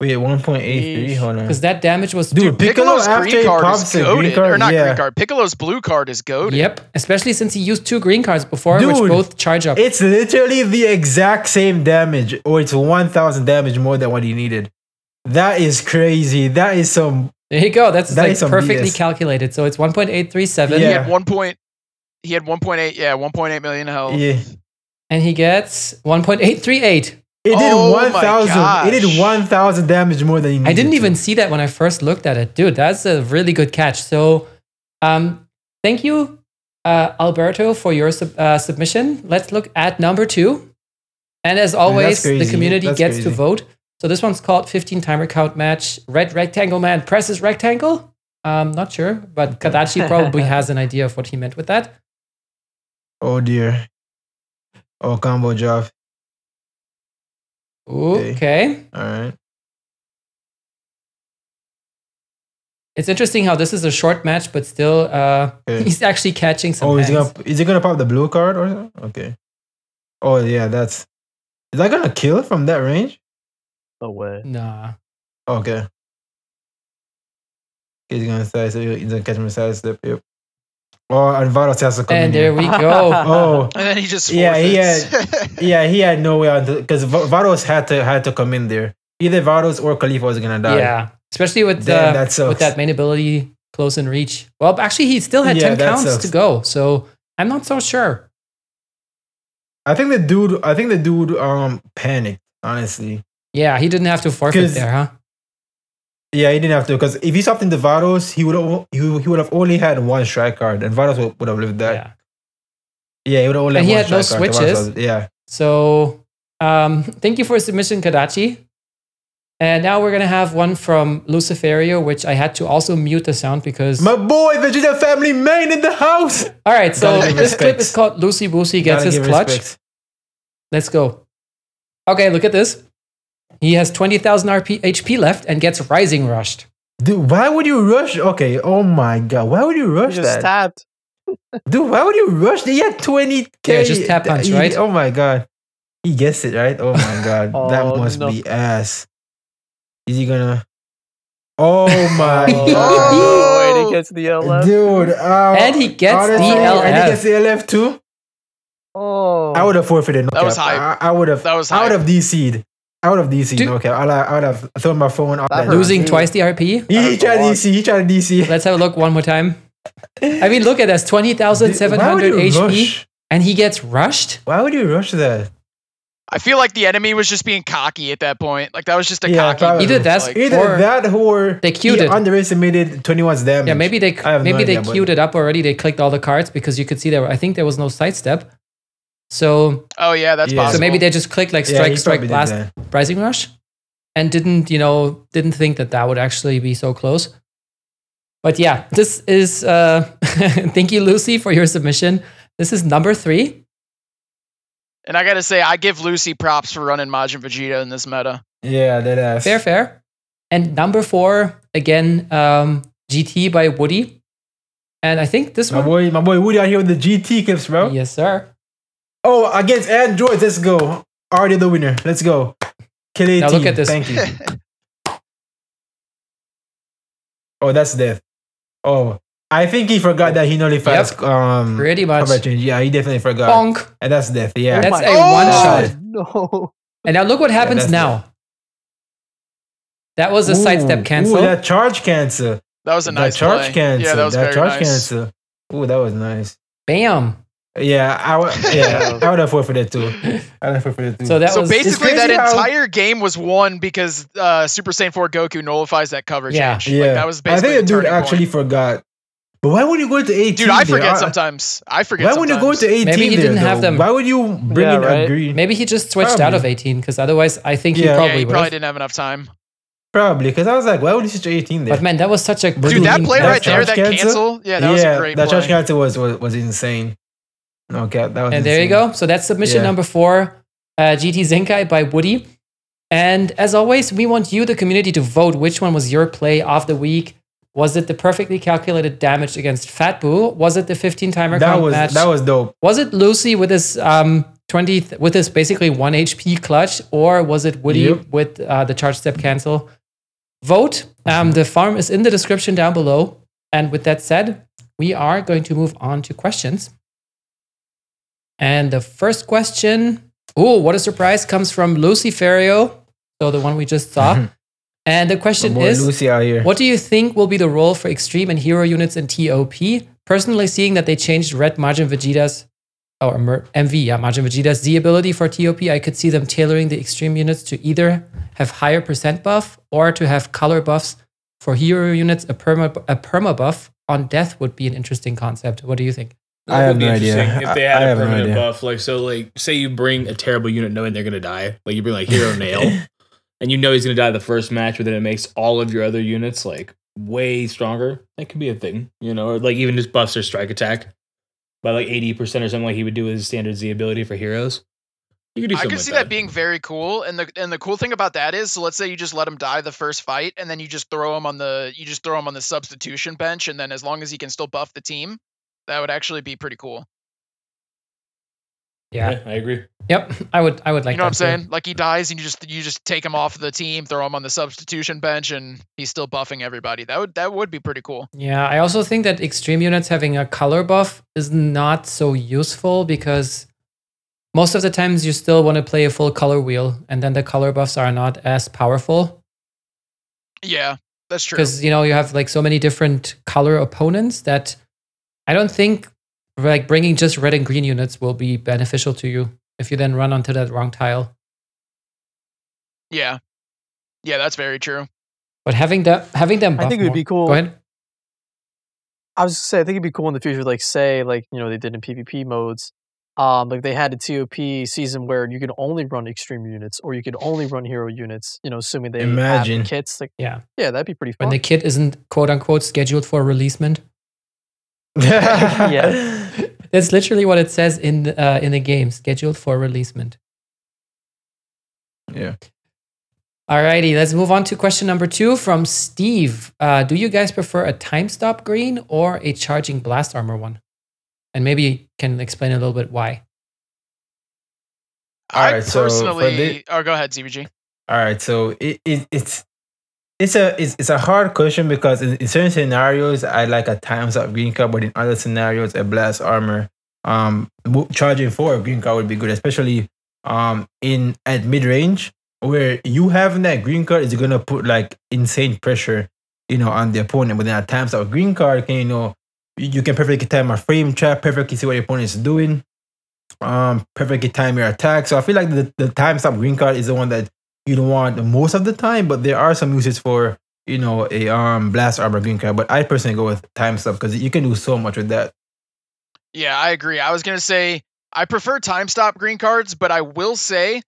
We Wait, one point eight three. Yeesh. Hold on. Because that damage was Dude, Piccolo Piccolo's green card is the green goaded, card, or not yeah. green card. Piccolo's blue card is goaded. Yep, especially since he used two green cards before, which both charge up. It's literally the exact same damage, or it's one thousand damage more than what he needed. That is crazy. That is some. There you go. That's That like is perfectly BS. calculated. So it's 1.837. He Yeah. had one point. He had 1.8. Yeah, 1.8 million health. Yeah, And he gets 1.838. it did Oh one my thousand. It did one thousand damage more than he needed. I didn't to. even see that when I first looked at it. Dude, that's a really good catch. So um, thank you, uh, Alberto, for your sub- uh, submission. Let's look at number two. And as always, the community That's gets to vote. So this one's called 15 timer count match. Red rectangle man presses rectangle. Um, not sure, but Kadachi [laughs] probably has an idea of what he meant with that. Oh dear. Oh combo job. Okay. Okay. All right. It's interesting how this is a short match, but still, uh, Okay. [laughs] he's actually catching some. Oh, is he gonna is he gonna pop the blue card or something? Okay. Oh yeah, that's. Is that gonna kill from that range? No way. Nah. Okay. He's gonna side, so he's gonna catch him side step. Yep. Oh, and Vados has to come And in. there we go. [laughs] Oh, And then he just Yeah, he forfeits. [laughs] yeah, he had no way on because Vados had to had to come in there. Either Vados or Caulifla was gonna die. Yeah, especially with Damn, uh, that with that main ability close and reach. Well, actually, he still had Yeah, ten counts sucks. to go, so I'm not so sure. I think the dude. I think the dude um panicked. Honestly, Yeah, he didn't have to forfeit there, huh? Yeah, he didn't have to because if he stopped into Vados, he would have he, he would have only had one strike card, and Vados would, would have lived that. yeah. Yeah, he would have only And he one had no switches. Was- Yeah. So, um, thank you for submission, Kadachi. And now we're gonna have one from Luciferio, which I had to also mute the sound because. My boy, Vegeta family main in the house. All right, so this clip is called Lucy Boosie gets his clutch. respect. Let's go. Okay, look at this. He has 20,000 RP HP left and gets Rising Rushed. Dude, why would you rush? Okay, oh my god, why would you He rush just that? tapped. [laughs] Dude, why would you rush? He had 20k. Yeah, just tap punch, He- right? Oh my god. He gets it, right? Oh my god. [laughs] that Oh, must no. be ass. Is he gonna Oh [laughs] my Oh, god. and he gets the LF. Dude, uh, And he gets honestly, the LF. And he gets the LF too. Oh, I would have forfeited. No That was cap. hype. I, I would have. That was I would hype. have DC'd. I would have DC'd. Dude. No cap. I, I would have thrown my phone on That that. hurt. Losing twice the RP. He, he tried DC. He tried DC. Let's have a look one more time. I mean, look at this 20,700 HP rush? and he gets rushed. Why would you rush that? I feel like the enemy was just being cocky at that point. Like that was just a Yeah, cocky. probably. Either that's- Like, Either Or that or they queued it. underestimated 21's damage. Yeah, maybe they I have no maybe they idea, but- queued it up already. They clicked all the cards because you could see there. I think there was no sidestep. So oh yeah, that's Yeah. possible. so maybe they just clicked like strike he strike probably did blast that. rising rush, and didn't you know didn't think that that would actually be so close. But yeah, this is uh [laughs] thank you Lucy for your submission. This is number three. and I gotta say, I give Lucy props for running Majin Vegeta in this meta. Yeah, that ass. Fair, fair. And number four again, um, GT by Woody. And I think this My one, boy, my boy Woody out here with the GT clips, bro. yes sir. Oh, against Android. let's go. Already the winner. Let's go. Kill 18. Now look at this. Thank you. [laughs] Oh, that's death. Oh, I think he forgot that he nullifies um Pretty much. cover change. Yeah, he definitely forgot. Bonk. And that's death. Yeah. Oh That's a Oh! one God, shot. No. And now look what happens that's now. That was a sidestep Ooh, cancel. Ooh, that charge cancel. That was a nice that charge play. cancel. Yeah, that was very charge nice. cancel. Ooh, that was nice. Bam. Yeah, I would. [laughs] Yeah, I would have forfeited too. I would have forfeited too. So that so was basically, that crazy how- entire game was won because uh, Super Saiyan 4 Goku nullifies that cover Yeah. change. yeah, Like, that was basically. I think the dude turning point. actually forgot. But why would you go to 18? Dude, I forget I- sometimes. I forget. Why would you go sometimes. to 18? Maybe he didn't have though? them. Why would you bring Yeah, in right. a green? maybe he just switched out of 18 because otherwise I think he Yeah. Yeah, probably he probably didn't have enough time. Probably, because I was like, why would you switch to 18 there? But man, that was such a Dude, Dude, that clean play right there, that cancel? cancel, yeah, that was a great that play. charge cancel was, was was insane. Cap, that was. And there you go. So that's submission Yeah. number four, uh, GT Zenkai by Woody. And as always, we want you, the community, to vote which one was your play of the week. Was it the perfectly calculated damage against Fat Buu? Was it the 15 timer That count was match? that was dope. Was it Lucy with his um 20 th- with his basically 1 HP clutch or was it Woody Yep. with uh, the charge step cancel? Vote. Um, the farm is in the description down below. And with that said, we are going to move on to questions. And the first question, oh, what a surprise, comes from Lucy Ferrio. So the one we just saw. [laughs] and the question is Lucy out here. what do you think will be the role for extreme and hero units in TOP? Personally, seeing that they changed Red Majin Vegeta's or MV, yeah, Majin Vegeta's Z ability for TOP, I could see them tailoring the extreme units to either have higher percent buff or to have color buffs. For hero units, a perma a perma buff on death would be an interesting concept. What do you think? I have would be no idea. If they I- I had a have no permanent idea. buff, like so, like say you bring a terrible unit knowing they're gonna die, like you bring like Hero Nail, [laughs] and you know he's gonna die the first match, but then it makes all of your other units like way stronger. That could be a thing, you know, or like even just buffs their strike attack by like eighty percent or something, like he would do with his standard Z ability for heroes. You could do I could like see that. being very cool, and the and the cool thing about that is, so let's say you just let him die the first fight, and then you just throw him on the you just throw him on the substitution bench, and then as long as he can still buff the team, that would actually be pretty cool. Yeah. I agree. Yep. [laughs] I would I would like you know what I'm that too. saying? Like he dies, and you just you just take him off the team, throw him on the substitution bench, and he's still buffing everybody. That would that would be pretty cool. Yeah, I also think that extreme units having a color buff is not so useful because most of the times you still want to play a full color wheel and then the color buffs are not as powerful Yeah, that's true. because you know you have like so many different color opponents that I don't think like bringing just red and green units will be beneficial to you if you then run onto that wrong tile. Yeah, yeah, that's very true. But having that having them buff I think it would more- be cool. Go ahead. I was just say I think it'd be cool in the future, like say like you know they did in PvP modes. Um, like they had a TOP season where you could only run extreme units or you could only run hero units. You know, assuming they Imagine. have the kits. Like Yeah. yeah, that'd be pretty fun. When fun. the kit isn't quote unquote scheduled for releasement. [laughs] Yeah. That's literally what it says in the, uh, in the game, scheduled for releasement. Yeah. Alrighty, let's move on to question number two from Steve. Uh, do you guys prefer a time stop green or a charging blast armor one? And maybe you can explain a little bit why. I Alright, so for personally, the- oh, go ahead, ZVG. All right, so it, it it's it's a it's, it's a hard question because in, in certain scenarios I like a time stop green card, but in other scenarios a blast armor um charging for a green card would be good, especially um in at mid range where you having that green card is gonna put like insane pressure, you know, on the opponent. But then at time stop green card can you know you, you can perfectly time a frame trap, perfectly see what your opponent is doing, um perfectly time your attack. So I feel like the the time stop green card is the one that you don't want most of the time, but there are some uses for you know a um blast armor green card. But I personally go with time stop because you can do so much with that. Yeah, I agree. I was gonna say I prefer time stop green cards, but I will say,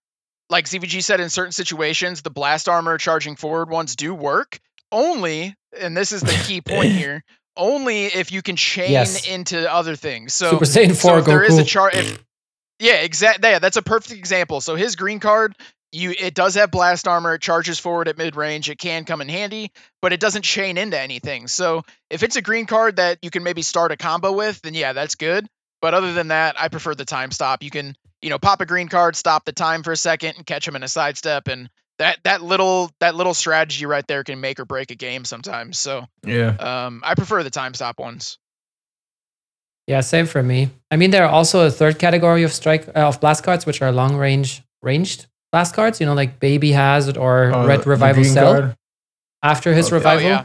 like ZVG said, in certain situations, the blast armor charging forward ones do work. Only, and this is the key [laughs] point here, only if you can chain Yes. into other things. So, Super Saiyan 4 so if there is a Goku. char, if yeah, exactly. Yeah, that's a perfect example. So his green card, you it does have blast armor. It charges forward at mid range. It can come in handy, but it doesn't chain into anything. So if it's a green card that you can maybe start a combo with, then yeah, that's good. But other than that, I prefer the time stop. You can you know pop a green card, stop the time for a second, and catch him in a sidestep, and that that little that little strategy right there can make or break a game sometimes. So Yeah. um, I prefer the time stop ones. Yeah, same for me. I mean, there are also a third category of strike uh, of blast cards, which are long range ranged blast cards. You know, like Baby Hazard or Uh, Red Revival green Cell card. after his Okay. Oh, revival. yeah.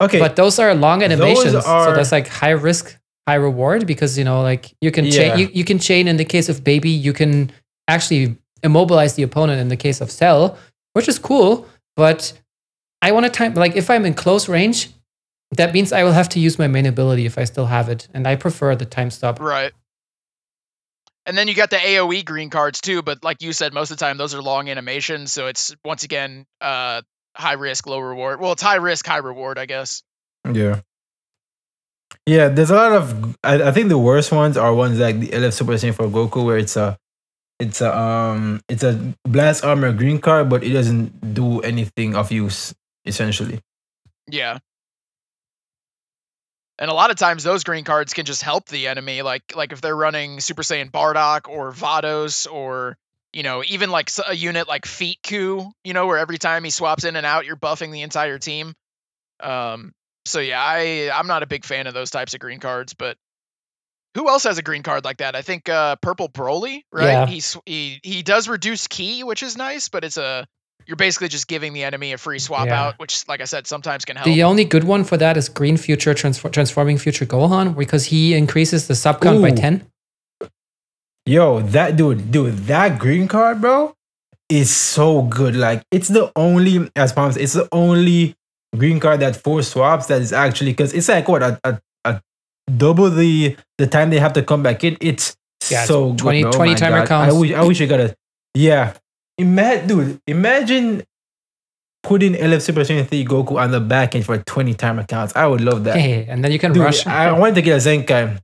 Okay. But those are long animations, so that's like high risk, high reward because you know, like you can Yeah. chain. You, you can chain in the case of Baby. You can actually immobilize the opponent in the case of Cell, which is cool. But I want to time like if I'm in close range, that means I will have to use my main ability if I still have it, and I prefer the time stop. Right. And then you got the AoE green cards too, but like you said, most of the time those are long animations, so it's once again uh high risk, low reward. Well, it's high risk, high reward, I guess. Yeah. Yeah, there's a lot of. I, I think the worst ones are ones like the LF Super Saiyan 4 Goku, where it's a, it's a um, it's a blast armor green card, but it doesn't do anything of use essentially. Yeah. And a lot of times those green cards can just help the enemy, like like if they're running Super Saiyan Bardock or Vados or you know even like a unit like Feet Coup, you know, where every time he swaps in and out, you're buffing the entire team. Um. So yeah, I I'm not a big fan of those types of green cards, but who else has a green card like that? I think uh, Purple Broly, right? Yeah. He's he he does reduce ki, which is nice, but it's a you're basically just giving the enemy a free swap Yeah. out, which, like I said, sometimes can help. The only good one for that is Green Future transfor- transforming Future Gohan because he increases the sub count by ten. Yo, that dude, dude, that green card, bro, is so good. Like, it's the only, as Palm said, it's the only green card that four swaps that is actually because it's like what a, a, a double the the time they have to come back in. It's Yeah, so 20 good. 20 my timer God. counts. I wish I wish I got a yeah. Imagine, dude, imagine putting LF Super Saiyan 3 Goku on the back end for 20 time accounts. I would love that. Hey, and then you can Dude, rush. I [laughs] wanted to get a Zenkai.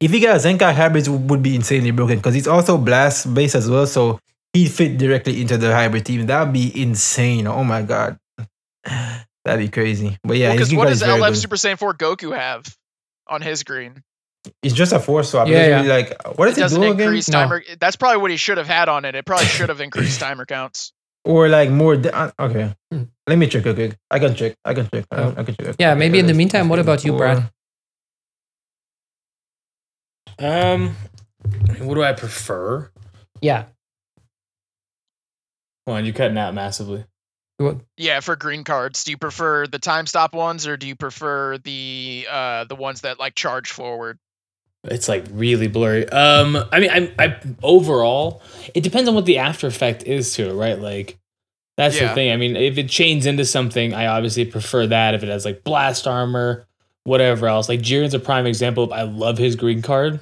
If you get a Zenkai hybrid, it would be insanely broken because he's also blast based as well, so he'd fit directly into the hybrid team. That'd be insane. Oh my god, [sighs] that'd be crazy. But yeah, Because green what does LF good. Super Saiyan 4 Goku have on his green? It's just a force swap. Yeah, Yeah, yeah. Really like what It does it, doesn't do again? increase No. That's probably what he should have had on it. It probably should have increased [laughs] timer counts. Or like more. Da- uh, okay, Hmm. let me check. Okay, I can check. I can check. I Oh. can, I can check. Yeah, Okay, maybe in the meantime, what about you, go Brad? Um, what do I prefer? yeah. Come on, you're cutting out massively. What? Yeah, for green cards, do you prefer the time stop ones or do you prefer the uh the ones that like charge forward? It's like really blurry. Um, I mean, I, I overall, it depends on what the after effect is to it, right? Like, that's Yeah. the thing. I mean, if it chains into something, I obviously prefer that. If it has like blast armor, whatever else, like Jiren's a prime example. Of, I love his green card.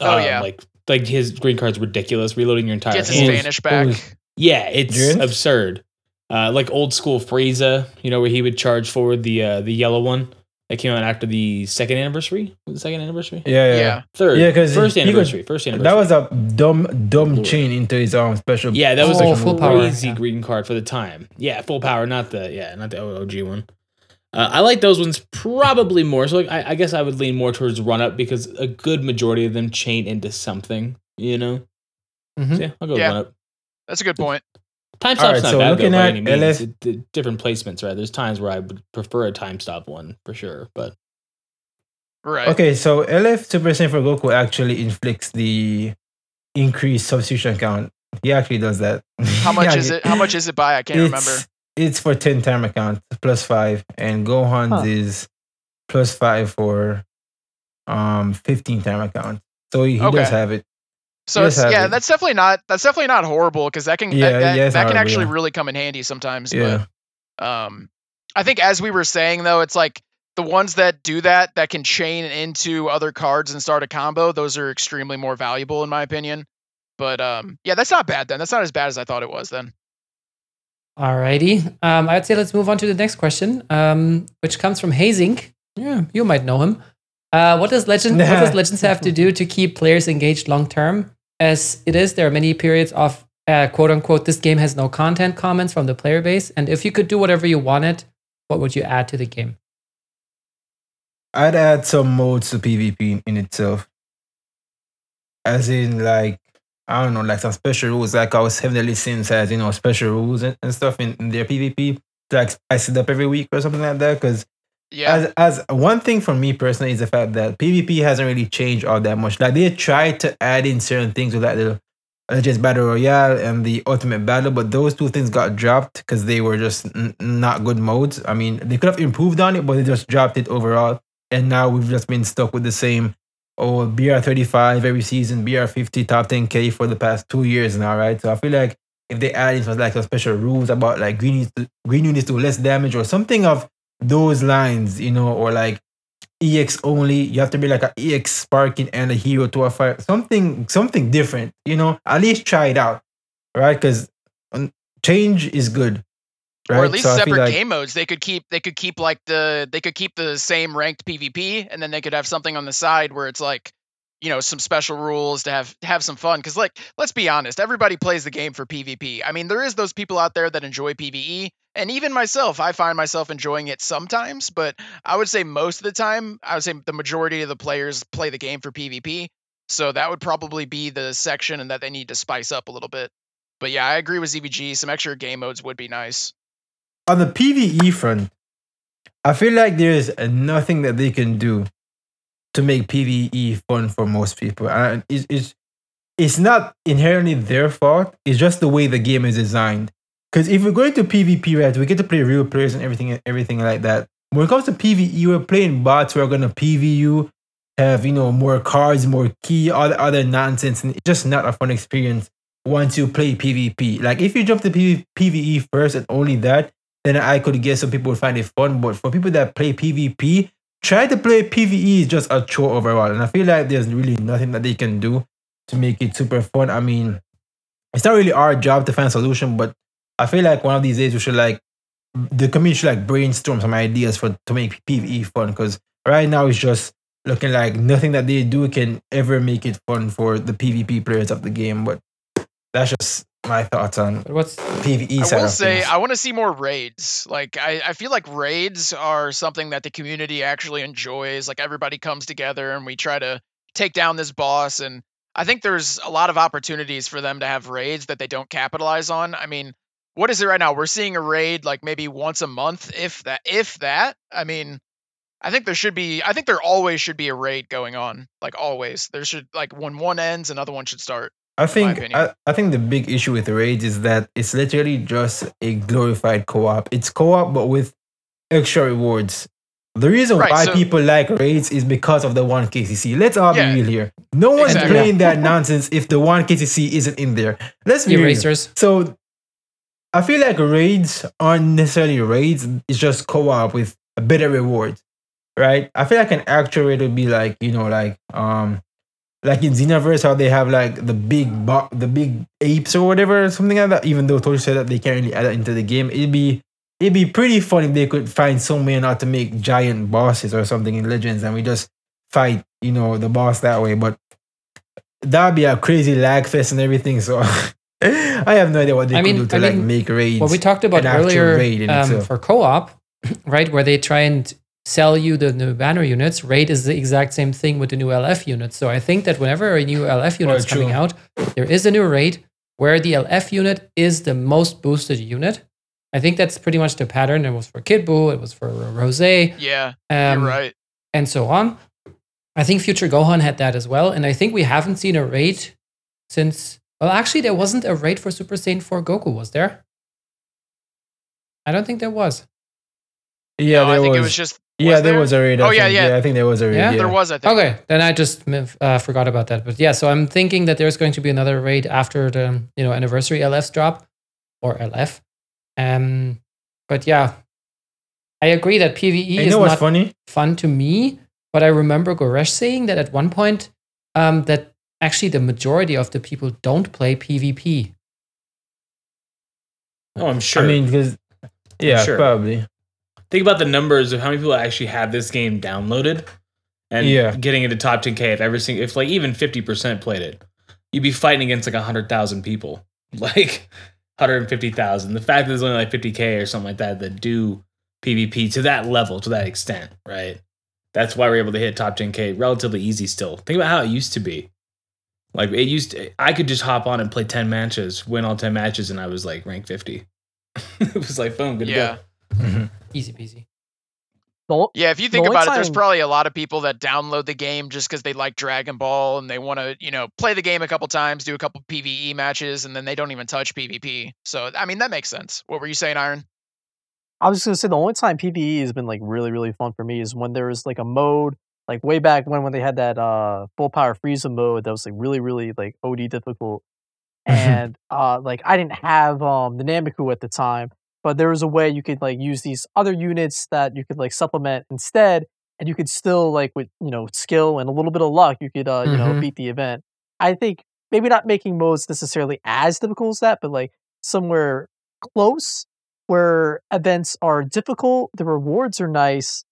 Oh, Um, yeah. like like his green card's ridiculous. Reloading your entire Gets his vanish back. who's- Yeah, it's Jiren's? absurd. Uh, like old school Frieza, you know, where he would charge forward the uh, the yellow one that came out after the second anniversary. Was the second anniversary? Yeah, yeah. Yeah. Third. Yeah, 'cause first he could- anniversary. first anniversary. That was a dumb, dumb Lord. chain into his um special. Yeah, that was Oh, a full power, crazy yeah. green card for the time. Yeah, full power, not the yeah, not the OG one. Uh, I like those ones probably more. So like, I, I guess I would lean more towards run up because a good majority of them chain into something. You know. Mhm. So yeah, I'll go Yeah. run up. That's a good point. Time All stop's right, not so bad though, looking by any means. LF It- the different placements, right? There's times where I would prefer a time stop one for sure, but Right. Okay, so LF Super Saiyan 4 Goku actually inflicts the increased substitution count. He actually does that. [laughs] How much is it? How much is it by? I can't remember. It's, it's for 10 time account plus five, and Gohan's Huh. is plus five for um 15 time account. So he, he Okay. does have it. So Yes, it's, yeah, that's definitely not that's definitely not horrible because that can Yeah, that, that, yeah, that can actually yeah. really come in handy sometimes. Yeah. But um, I think as we were saying though, it's like the ones that do that that can chain into other cards and start a combo. Those are extremely more valuable in my opinion. But um, yeah, that's not bad then. That's not as bad as I thought it was then. Alrighty. Um, I'd say let's move on to the next question, um, which comes from Hazing. Yeah, you might know him. Uh, what does legend? what does [laughs] legends have to do to keep players engaged long term? As it is, there are many periods of uh, quote unquote this game has no content comments from the player base, and if you could do whatever you wanted, what would you add to the game? I'd add some modes to PvP in itself. As in, like, I don't know, like some special rules, like I was Deadly Sins as, you know, special rules and, and stuff in, in their PvP to like spice it up every week or something like that. Because Yeah. as as one thing for me personally is the fact that PvP hasn't really changed all that much. Like they tried to add in certain things with like the Legends Battle Royale and the Ultimate Battle, but those two things got dropped because they were just n- not good modes. I mean, they could have improved on it, but they just dropped it overall. And now we've just been stuck with the same oh BR thirty five every season, BR fifty top ten K for the past two years now, right? So I feel like if they add in some like some special rules about like green units, green units do less damage or something of those lines, you know, or like EX only, you have to be like an EX sparking and a hero to a fire, something something different, you know. At least try it out, right? Because um, change is good, right? Or at least So separate like- game modes. They could keep they could keep like the they could keep the same ranked PvP and then they could have something on the side where it's like, you know, some special rules to have have some fun. Cause like, let's be honest, everybody plays the game for PvP. I mean, there is those people out there that enjoy PvE. And even myself, I find myself enjoying it sometimes, but I would say most of the time, I would say the majority of the players play the game for PvP. So that would probably be the section and that they need to spice up a little bit. But yeah, I agree with ZVG. Some extra game modes would be nice. on the PVE front, I feel like there's nothing that they can do to make PVE fun for most people. And it's, it's, it's not inherently their fault, it's just the way the game is designed. Because if we're going to PvP, right, we get to play real players and everything everything like that. When it comes to PvE, we're playing bots who are going to PV you, have, you know, more cards, more ki, all the other nonsense. And it's just not a fun experience once you play PvP. Like if you jump to PV- PvE first and only that, then I could guess some people would find it fun. But for people that play PvP, try to play PvE is just a chore overall. And I feel like there's really nothing that they can do to make it super fun. I mean, it's not really our job to find a solution, but I feel like one of these days we should like the community should like brainstorm some ideas for to make PvE fun. Because right now it's just looking like nothing that they do can ever make it fun for the PvP players of the game. But that's just my thoughts on But what's PvE I side will say things. I want to see more raids. Like I, I feel like raids are something that the community actually enjoys. Like everybody comes together and we try to take down this boss and I think there's a lot of opportunities for them to have raids that they don't capitalize on. I mean, what is it right now? We're seeing a raid like maybe once a month if that if that. I mean, I think there should be I think there always should be a raid going on. Like always. There should like when one ends another one should start. I think. I, I think the big issue with raids is that it's literally just a glorified co-op. It's co-op but with extra rewards. The reason Right, why so- people like raids is because of the one KCC. Let's all Yeah. be real here. No one's Exactly. playing that [laughs] nonsense if the one KCC isn't in there. Let's be real. erasers? So I feel like raids aren't necessarily raids. It's just co-op with a better reward, right? I feel like an actual raid would be like you know like um like in Xenoverse how they have like the big bo- the big apes or whatever something like that. Even though Toshi said that they can't really add that into the game, it'd be it'd be pretty fun if they could find some way not to make giant bosses or something in Legends and we just fight you know the boss that way. But that'd be a crazy lag fest and everything. So. [laughs] I have no idea what they I could mean- do to I like mean, make raids. what we talked about earlier raid um, for co-op, [clears throat] right, where they try and sell you the new banner units. Raid is the exact same thing with the new LF units. So I think that whenever a new LF unit Oh, is coming true. out, there is a new raid where the LF unit is the most boosted unit. I think that's pretty much the pattern. It was for Kid Buu, it was for Rose, Yeah, um, you're right. and so on. I think Future Gohan had that as well. And I think we haven't seen a raid since. Well, actually, there wasn't a raid for Super Saiyan 4 Goku, was there? I don't think there was. yeah, no, there I think was, it was just yeah, was there? there? was a raid. I Oh, yeah, think. yeah. I think there was a raid. Yeah? Yeah, there was I think. Okay, then I just uh, forgot about that. But yeah, so I'm thinking that there's going to be another raid after the you know anniversary LFs drop or LF. Um, but yeah, I agree that PVE And you is know what's not funny? fun to me. But I remember Goresh saying that at one point um, that actually the majority of the people don't play PvP. Oh, I'm sure. I mean, because yeah, Sure. probably. think about the numbers of how many people actually have this game downloaded and Yeah. getting into top 10k if every single if like even 50% played it you'd be fighting against like 100000 people [laughs] like 150000 the fact that there's only like 50k or something like that that do pvp to that level to that extent right that's why we're able to hit top 10k relatively easy still think about how it used to be Like it used to, I could just hop on and play 10 matches, win all 10 matches, and I was like rank 50. [laughs] it was like, boom, good Yeah. to go. Mm-hmm. Easy peasy. Yeah, if you think only about it, there's probably a lot of people that download the game just because they like Dragon Ball and they want to, you know, play the game a couple times, do a couple PVE matches, and then they don't even touch PvP. So, I mean, that makes sense. What were you saying, Iron? I was just gonna say the only time PVE has been like really really fun for me is when there is like a mode like way back when when they had that uh full power Frieza mode that was like really really like OD difficult [laughs] and uh like I didn't have um the Nameku at the time but there was a way you could like use these other units that you could like supplement instead and you could still like with you know skill and a little bit of luck you could uh you know Mhm. beat the event. I think maybe not making modes necessarily as difficult as that but like somewhere close where events are difficult, the rewards are nice,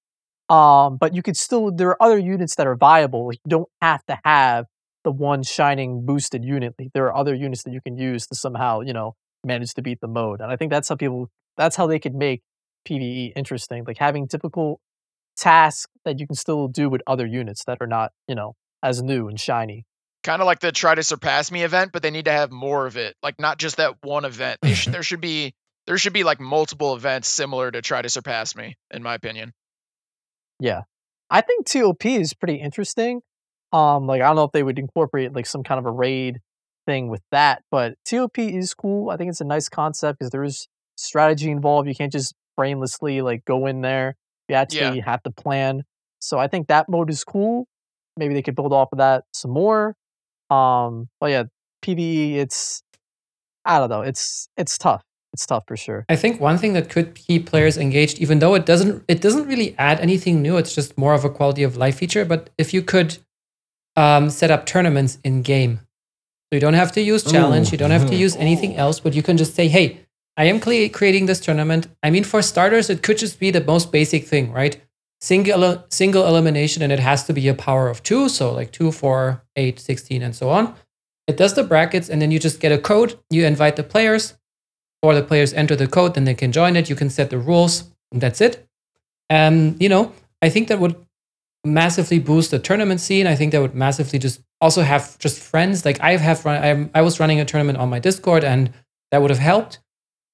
um, but you could still there are other units that are viable. Like you don't have to have the one shining boosted unit. Like there are other units that you can use to somehow, you know, manage to beat the mode. And I think that's how people that's how they could make PvE interesting. Like having difficult tasks that you can still do with other units that are not, you know, as new and shiny. Kind of like the try to surpass me event, but they need to have more of it. Like not just that one event. They sh- [laughs] there should be there should be like multiple events similar to try to surpass me, in my opinion. I think TOP is pretty interesting. Um, like I don't know if they would incorporate like some kind of a raid thing with that, but TOP is cool. I think it's a nice concept because there is strategy involved. You can't just brainlessly like go in there. You actually have to plan. So I think that mode is cool. Maybe they could build off of that some more. Um, but yeah, PVE, it's I don't know. It's it's tough. It's tough for sure. I think one thing that could keep players engaged, even though it doesn't it doesn't really add anything new, it's just more of a quality of life feature. But if you could um, set up tournaments in game, so you don't have to use challenge, Ooh. you don't have to use anything else, but you can just say, "Hey, I am cle- creating this tournament." I mean, for starters, it could just be the most basic thing, right? Single single elimination, and it has to be a power of two, so like two, four, eight, 16, and so on. It does the brackets, and then you just get a code. You invite the players or the players enter the code, then they can join it. You can set the rules, and that's it. Um, you know, I think that would massively boost the tournament scene. I think that would massively just also have just friends. Like I have run, I, I was running a tournament on my Discord, and that would have helped.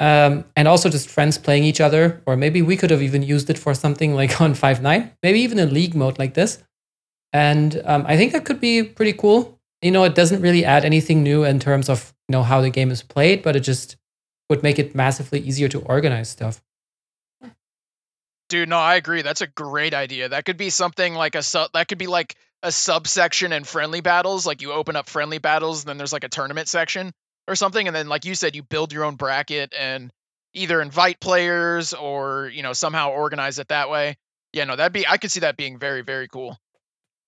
Um, and also just friends playing each other, or maybe we could have even used it for something [laughs] like on Five Nine, maybe even in league mode like this. And um, I think that could be pretty cool. You know, it doesn't really add anything new in terms of you know how the game is played, but it just would make it massively easier to organize stuff. Dude, no, I agree. That's a great idea. That could be something like a sub. That could be like a subsection in friendly battles. Like you open up friendly battles, and then there's like a tournament section or something, and then like you said, you build your own bracket and either invite players or you know somehow organize it that way. Yeah, no, that'd be. I could see that being very, very cool.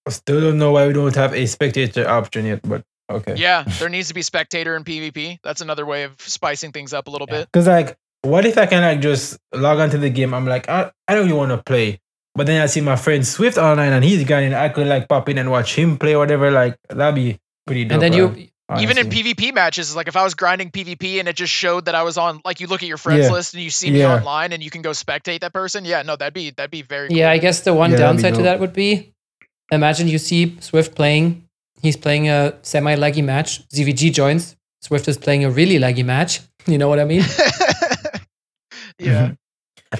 I still don't know why we don't have a spectator option yet, but okay. Yeah, there needs to be spectator in PvP. That's another way of spicing things up a little Yeah. bit. Because like, what if I can like just log onto the game? I'm like, I, I don't really want to play, but then I see my friend Swift online and he's got in. I could like pop in and watch him play or whatever. Like that'd be pretty dope. and then you, Even in. PvP matches, like if I was grinding PvP and it just showed that I was on, like you look at your friends Yeah. list and you see me Yeah. online and you can go spectate that person. Yeah, no, that'd be that'd be very. yeah, cool. I guess the one Yeah, downside to that would be, imagine you see Swift playing. He's playing a semi-laggy match. ZVG joins. Swift is playing a really laggy match. [laughs] You know what I mean? [laughs] yeah. Mhm.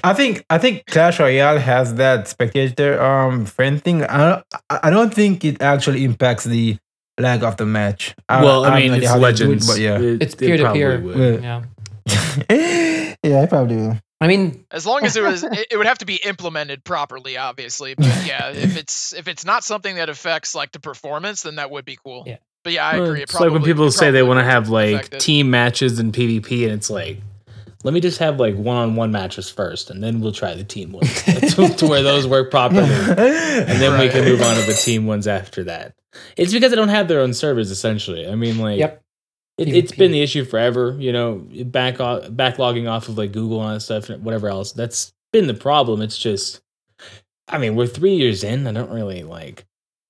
I think I think Clash Royale has that spectator um friend thing. I don't, I I don't think it actually impacts the lag of the match. well, I have mean, it's how they do it, legends. but yeah, It- It's it peer-to-peer. would. Yeah. yeah. [laughs] yeah, I probably will. I mean, As long as it was, [laughs] it, it would have to be implemented properly, obviously. But yeah, if it's if it's not something that affects like the performance, then that would be cool. Yeah. But yeah, I Well, agree. It It's like when people say they want to have like affect it. team matches and PvP, and it's like, let me just have like one-on-one matches first, and then we'll try the team ones [laughs] to, to where those work properly, [laughs] and then we can move on to the team ones after that. It's because they don't have their own servers, essentially. I mean, like, yep. It, it's PvP. been the issue forever. You know, back o- backlogging off of like Google and all that stuff and whatever else. That's been the problem. It's just, I mean, we're three years in. I don't really like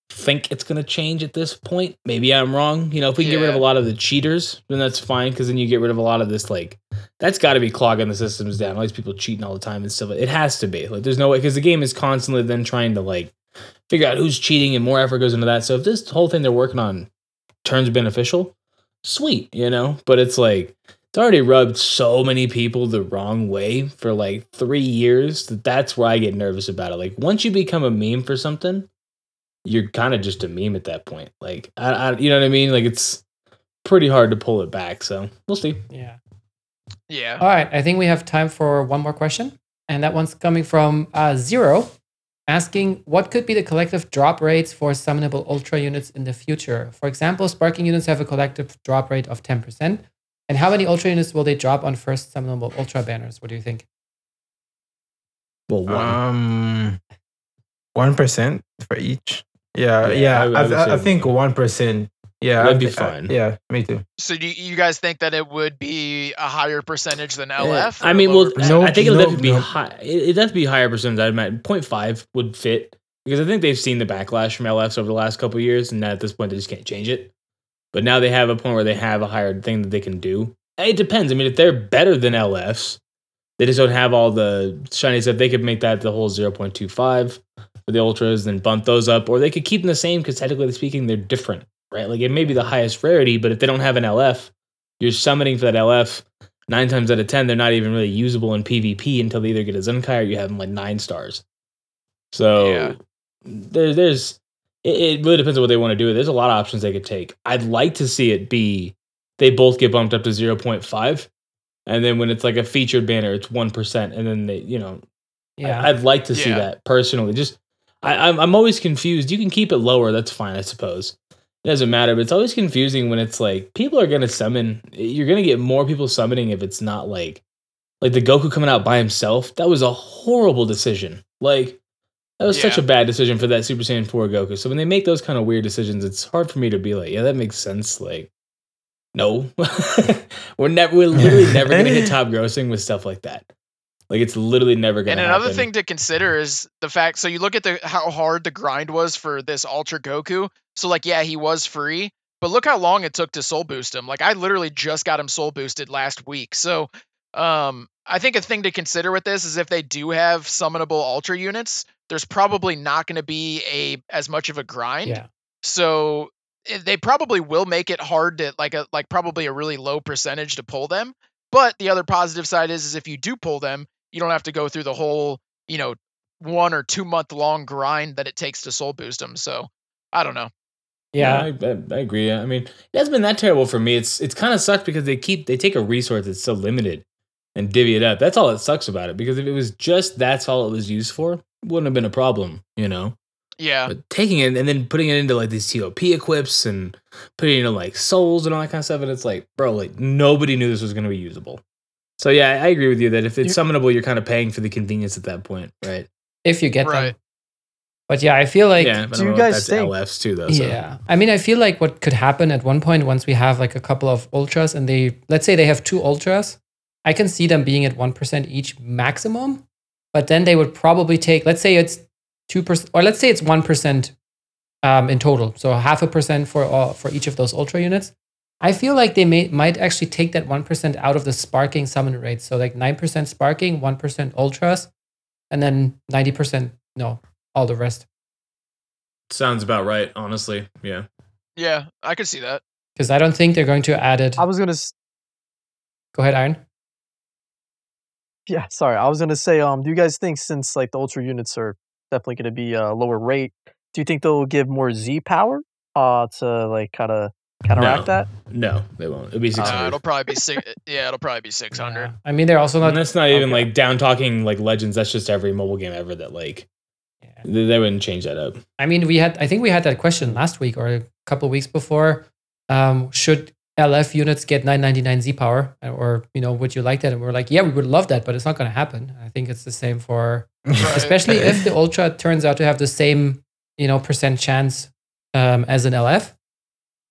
think it's gonna change at this point. Maybe I'm wrong. You know, if we get rid of a lot of the cheaters, then that's fine because then you get rid of a lot of this like. That's got to be clogging the systems down. All these people cheating all the time and stuff. It has to be. Like, there's no way because the game is constantly then trying to like figure out who's cheating and more effort goes into that. So if this whole thing they're working on turns beneficial, sweet, you know. But it's like it's already rubbed so many people the wrong way for like three years that that's where I get nervous about it. Like once you become a meme for something, you're kind of just a meme at that point. Like I, I, you know what I mean? Like it's pretty hard to pull it back. So we'll see. Yeah. Yeah. All right. I think we have time for one more question. And that one's coming from uh, Zero, asking what could be the collective drop rates for summonable ultra units in the future? For example, sparking units have a collective drop rate of 10%. And how many ultra units will they drop on first summonable ultra banners? What do you think? Well, one. Um, one percent for each. Yeah, Yeah, yeah. I- I, I I, I think one percent. Yeah, That'd be thi- I- fine. yeah, me too. So do you, you guys think that it would be a higher percentage than eh, LF? or I a mean, well, percentage? No, I think it'll no, definitely be high. It, it does be higher percentage. I imagine 0.5 would fit because I think they've seen the backlash from LFs over the last couple of years, and at this point they just can't change it. But now they have a point where they have a higher thing that they can do. It depends. I mean, if they're better than LFs, they just don't have all the shiny stuff. They could make that the whole 0.25 for the ultras, then bump those up, or they could keep them the same because technically speaking, they're different, right? Like it may be the highest rarity, but if they don't have an LF, you're summoning for that LF nine times out of ten, they're not even really usable in PvP until they either get a Zenkai or you have them like nine stars. So Yeah. there, there's it, it really depends on what they want to do. There's a lot of options they could take. I'd like to see it be they both get bumped up to zero point five, and then when it's like a featured banner, it's one percent, and then they, you know, Yeah. I, would like to see that personally. Just I, I'm I'm always confused. You can keep it lower, that's fine, I suppose. It doesn't matter, but it's always confusing when it's like people are gonna summon. You're gonna get more people summoning if it's not like like the Goku coming out by himself. That was a horrible decision. Like that was such a bad decision for that Super Saiyan 4 Goku. So when they make those kind of weird decisions, it's hard for me to be like, yeah, that makes sense. Like, no, [laughs] we're never, we're literally never gonna hit [laughs] top grossing with stuff like that. Like it's literally never gonna. And another happen. thing to consider is the fact. So you look at the how hard the grind was for this Ultra Goku. So like, yeah, he was free, but look how long it took to soul boost him. Like I literally just got him soul boosted last week. So um, I think a thing to consider with this is if they do have summonable Ultra units, there's probably not going to be a as much of a grind. yeah. So eh, they probably will make it hard to like a like probably a really low percentage to pull them. But the other positive side is is if you do pull them, you don't have to go through the whole, you know, one or two month long grind that it takes to soul boost them. So I don't know. Yeah. I, I, I agree. I mean, it hasn't been that terrible for me. It's it's kind of sucked because they keep they take a resource that's so limited and divvy it up. That's all that sucks about it. Because if it was just that's all it was used for, it wouldn't have been a problem, you know. Yeah. But taking it and then putting it into like these TOP equips and putting it into like souls and all that kind of stuff, and it's like, bro, like nobody knew this was going to be usable. So yeah, I agree with you that if it's You- summonable, you're kind of paying for the convenience at that point, right? If you get Right. them. But yeah, I feel like yeah, but I do don't you know guys that's think- LFs too though. So. Yeah. I mean, I feel like what could happen at one point once we have like a couple of ultras and they, let's say they have two ultras, I can see them being at 1% each maximum. But then they would probably take, let's say it's 2%, or let's say it's 1% um, in total. So half a percent for, all, for each of those ultra units. I feel like they may, might actually take that 1% out of the sparking summon rate. So like 9% sparking, 1% ultras, and then 90%, no, all the rest. Sounds about right, honestly. Yeah. Yeah. I could see that. Because I don't think they're going to add it. I was gonna. s- Go ahead, Iron. Yeah, sorry. I was gonna say. Um, do you guys think since like the ultra units are definitely gonna be a lower rate, do you think they'll give more Z power? Uh, to like kind of counteract No. that. No, they won't. It'll be six Uh, it'll probably be six. Yeah, it'll probably be six hundred. Yeah. I mean, they're also not. and that's not even okay. like down talking like legends. That's just every mobile game ever that like Yeah. they, they wouldn't change that up. I mean, we had. I think we had that question last week or a couple weeks before. Um, should LF units get 999 Z power, or you know, would you like that? And we're like, yeah, we would love that, but it's not going to happen. I think it's the same for, Right. especially if the [laughs] Ultra turns out to have the same, you know, percent chance um, as an LF.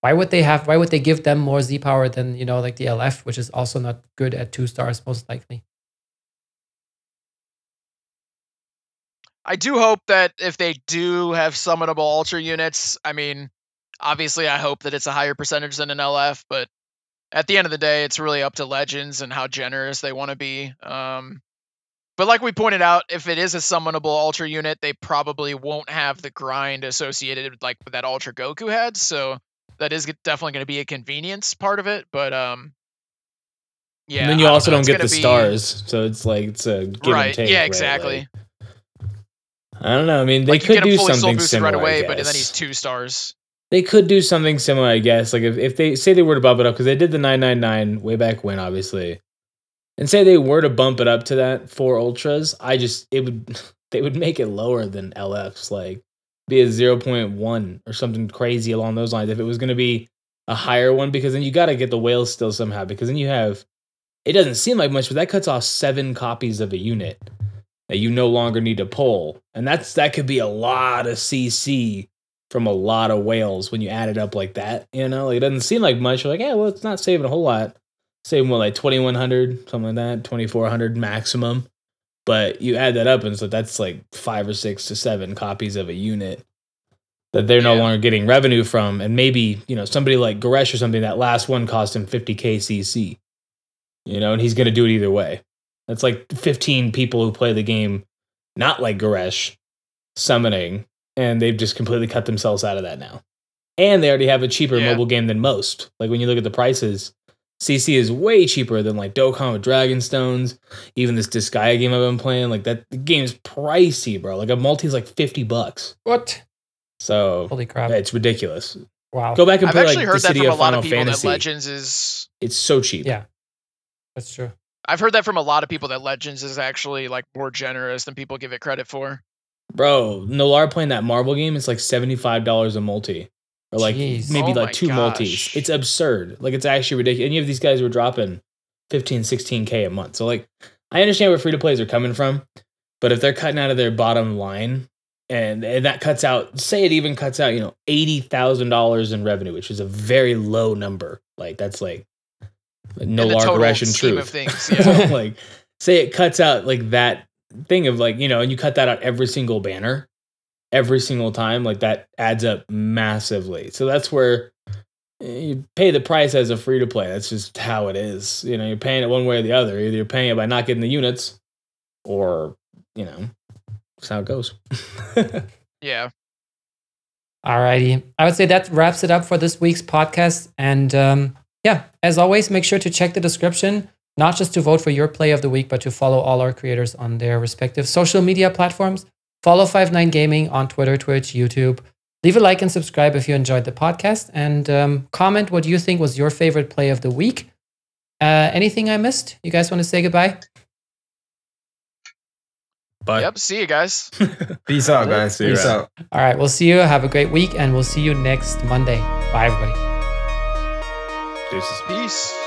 Why would they have? Why would they give them more Z power than you know, like the LF, which is also not good at two stars, most likely. I do hope that if they do have summonable ultra units, I mean, obviously I hope that it's a higher percentage than an LF, but at the end of the day, it's really up to legends and how generous they want to be. Um, but like we pointed out, if it is a summonable ultra unit, they probably won't have the grind associated with like that ultra Goku had. So that is definitely going to be a convenience part of it. But um, yeah. and then you I don't also don't get the be- stars, so it's like it's a give right? and take. yeah, right? exactly. Like, I don't know. I mean, they like could do something similar. right away, but then he's two stars. They could do something similar, I guess. Like if, if they say they were to bump it up, because they did the 999 way back when, obviously, and say they were to bump it up to that four ultras, I just it would [laughs] they would make it lower than LFs, like be a 0.1 or something crazy along those lines. If it was going to be a higher one, because then you got to get the whales still somehow, because then you have it doesn't seem like much, but that cuts off seven copies of a unit that you no longer need to pull, and that's that could be a lot of CC from a lot of whales when you add it up like that. You know, like it doesn't seem like much. You're like, yeah, well, it's not saving a whole lot. Saving what, like twenty one hundred, something like that, twenty four hundred maximum. But you add that up, and so that's like five or six to seven copies of a unit that they're no Yeah. longer getting revenue from. And maybe you know somebody like Goresh or something. That last one cost him fifty k CC. You know, and he's going to do it either way. That's like fifteen people who play the game, not like Goresh, summoning and they've just completely cut themselves out of that now. And they already have a cheaper Yeah. mobile game than most. Like when you look at the prices, CC is way cheaper than like Dokkan with Dragonstones, even this Disgaea game I've been playing. Like that the game's pricey, bro. Like a multi is like 50 bucks. What? So Holy crap! yeah, it's ridiculous. wow, Go back and I've play actually like heard the that City from a of lot Final of people Fantasy. that Legends is. It's so cheap. Yeah. that's true. I've heard that from a lot of people that Legends is actually like more generous than people give it credit for. Bro, Nolar playing that marble game, it's like $75 a multi. Or like Jeez. maybe Oh like two multis. It's absurd. Like it's actually ridiculous. And you have these guys who are dropping 15, 16K a month. So like I understand where free to plays are coming from, but if they're cutting out of their bottom line and, and that cuts out, say it even cuts out, you know, eighty thousand dollars in revenue, which is a very low number. Like that's like no in the lark total Russian truth. of things. [laughs] Yeah. like say it cuts out like that thing of like you know and you cut that out every single banner every single time like that adds up massively so that's where eh, you pay the price as a free to play that's just how it is you know you're paying it one way or the other either you're paying it by not getting the units or you know that's how it goes [laughs] yeah. Alrighty. I would say that wraps it up for this week's podcast. And um, yeah, as always, make sure to check the description, not just to vote for your play of the week, but to follow all our creators on their respective social media platforms. Follow Five9 Gaming on Twitter, Twitch, YouTube. Leave a like and subscribe if you enjoyed the podcast. And um, comment what you think was your favorite play of the week. Uh, anything I missed? You guys want to say goodbye? but Yep. See you guys. [laughs] Peace out, guys. See Peace around. out. All right. We'll see you. Have a great week. And we'll see you next Monday. Bye, everybody. deuces. Peace.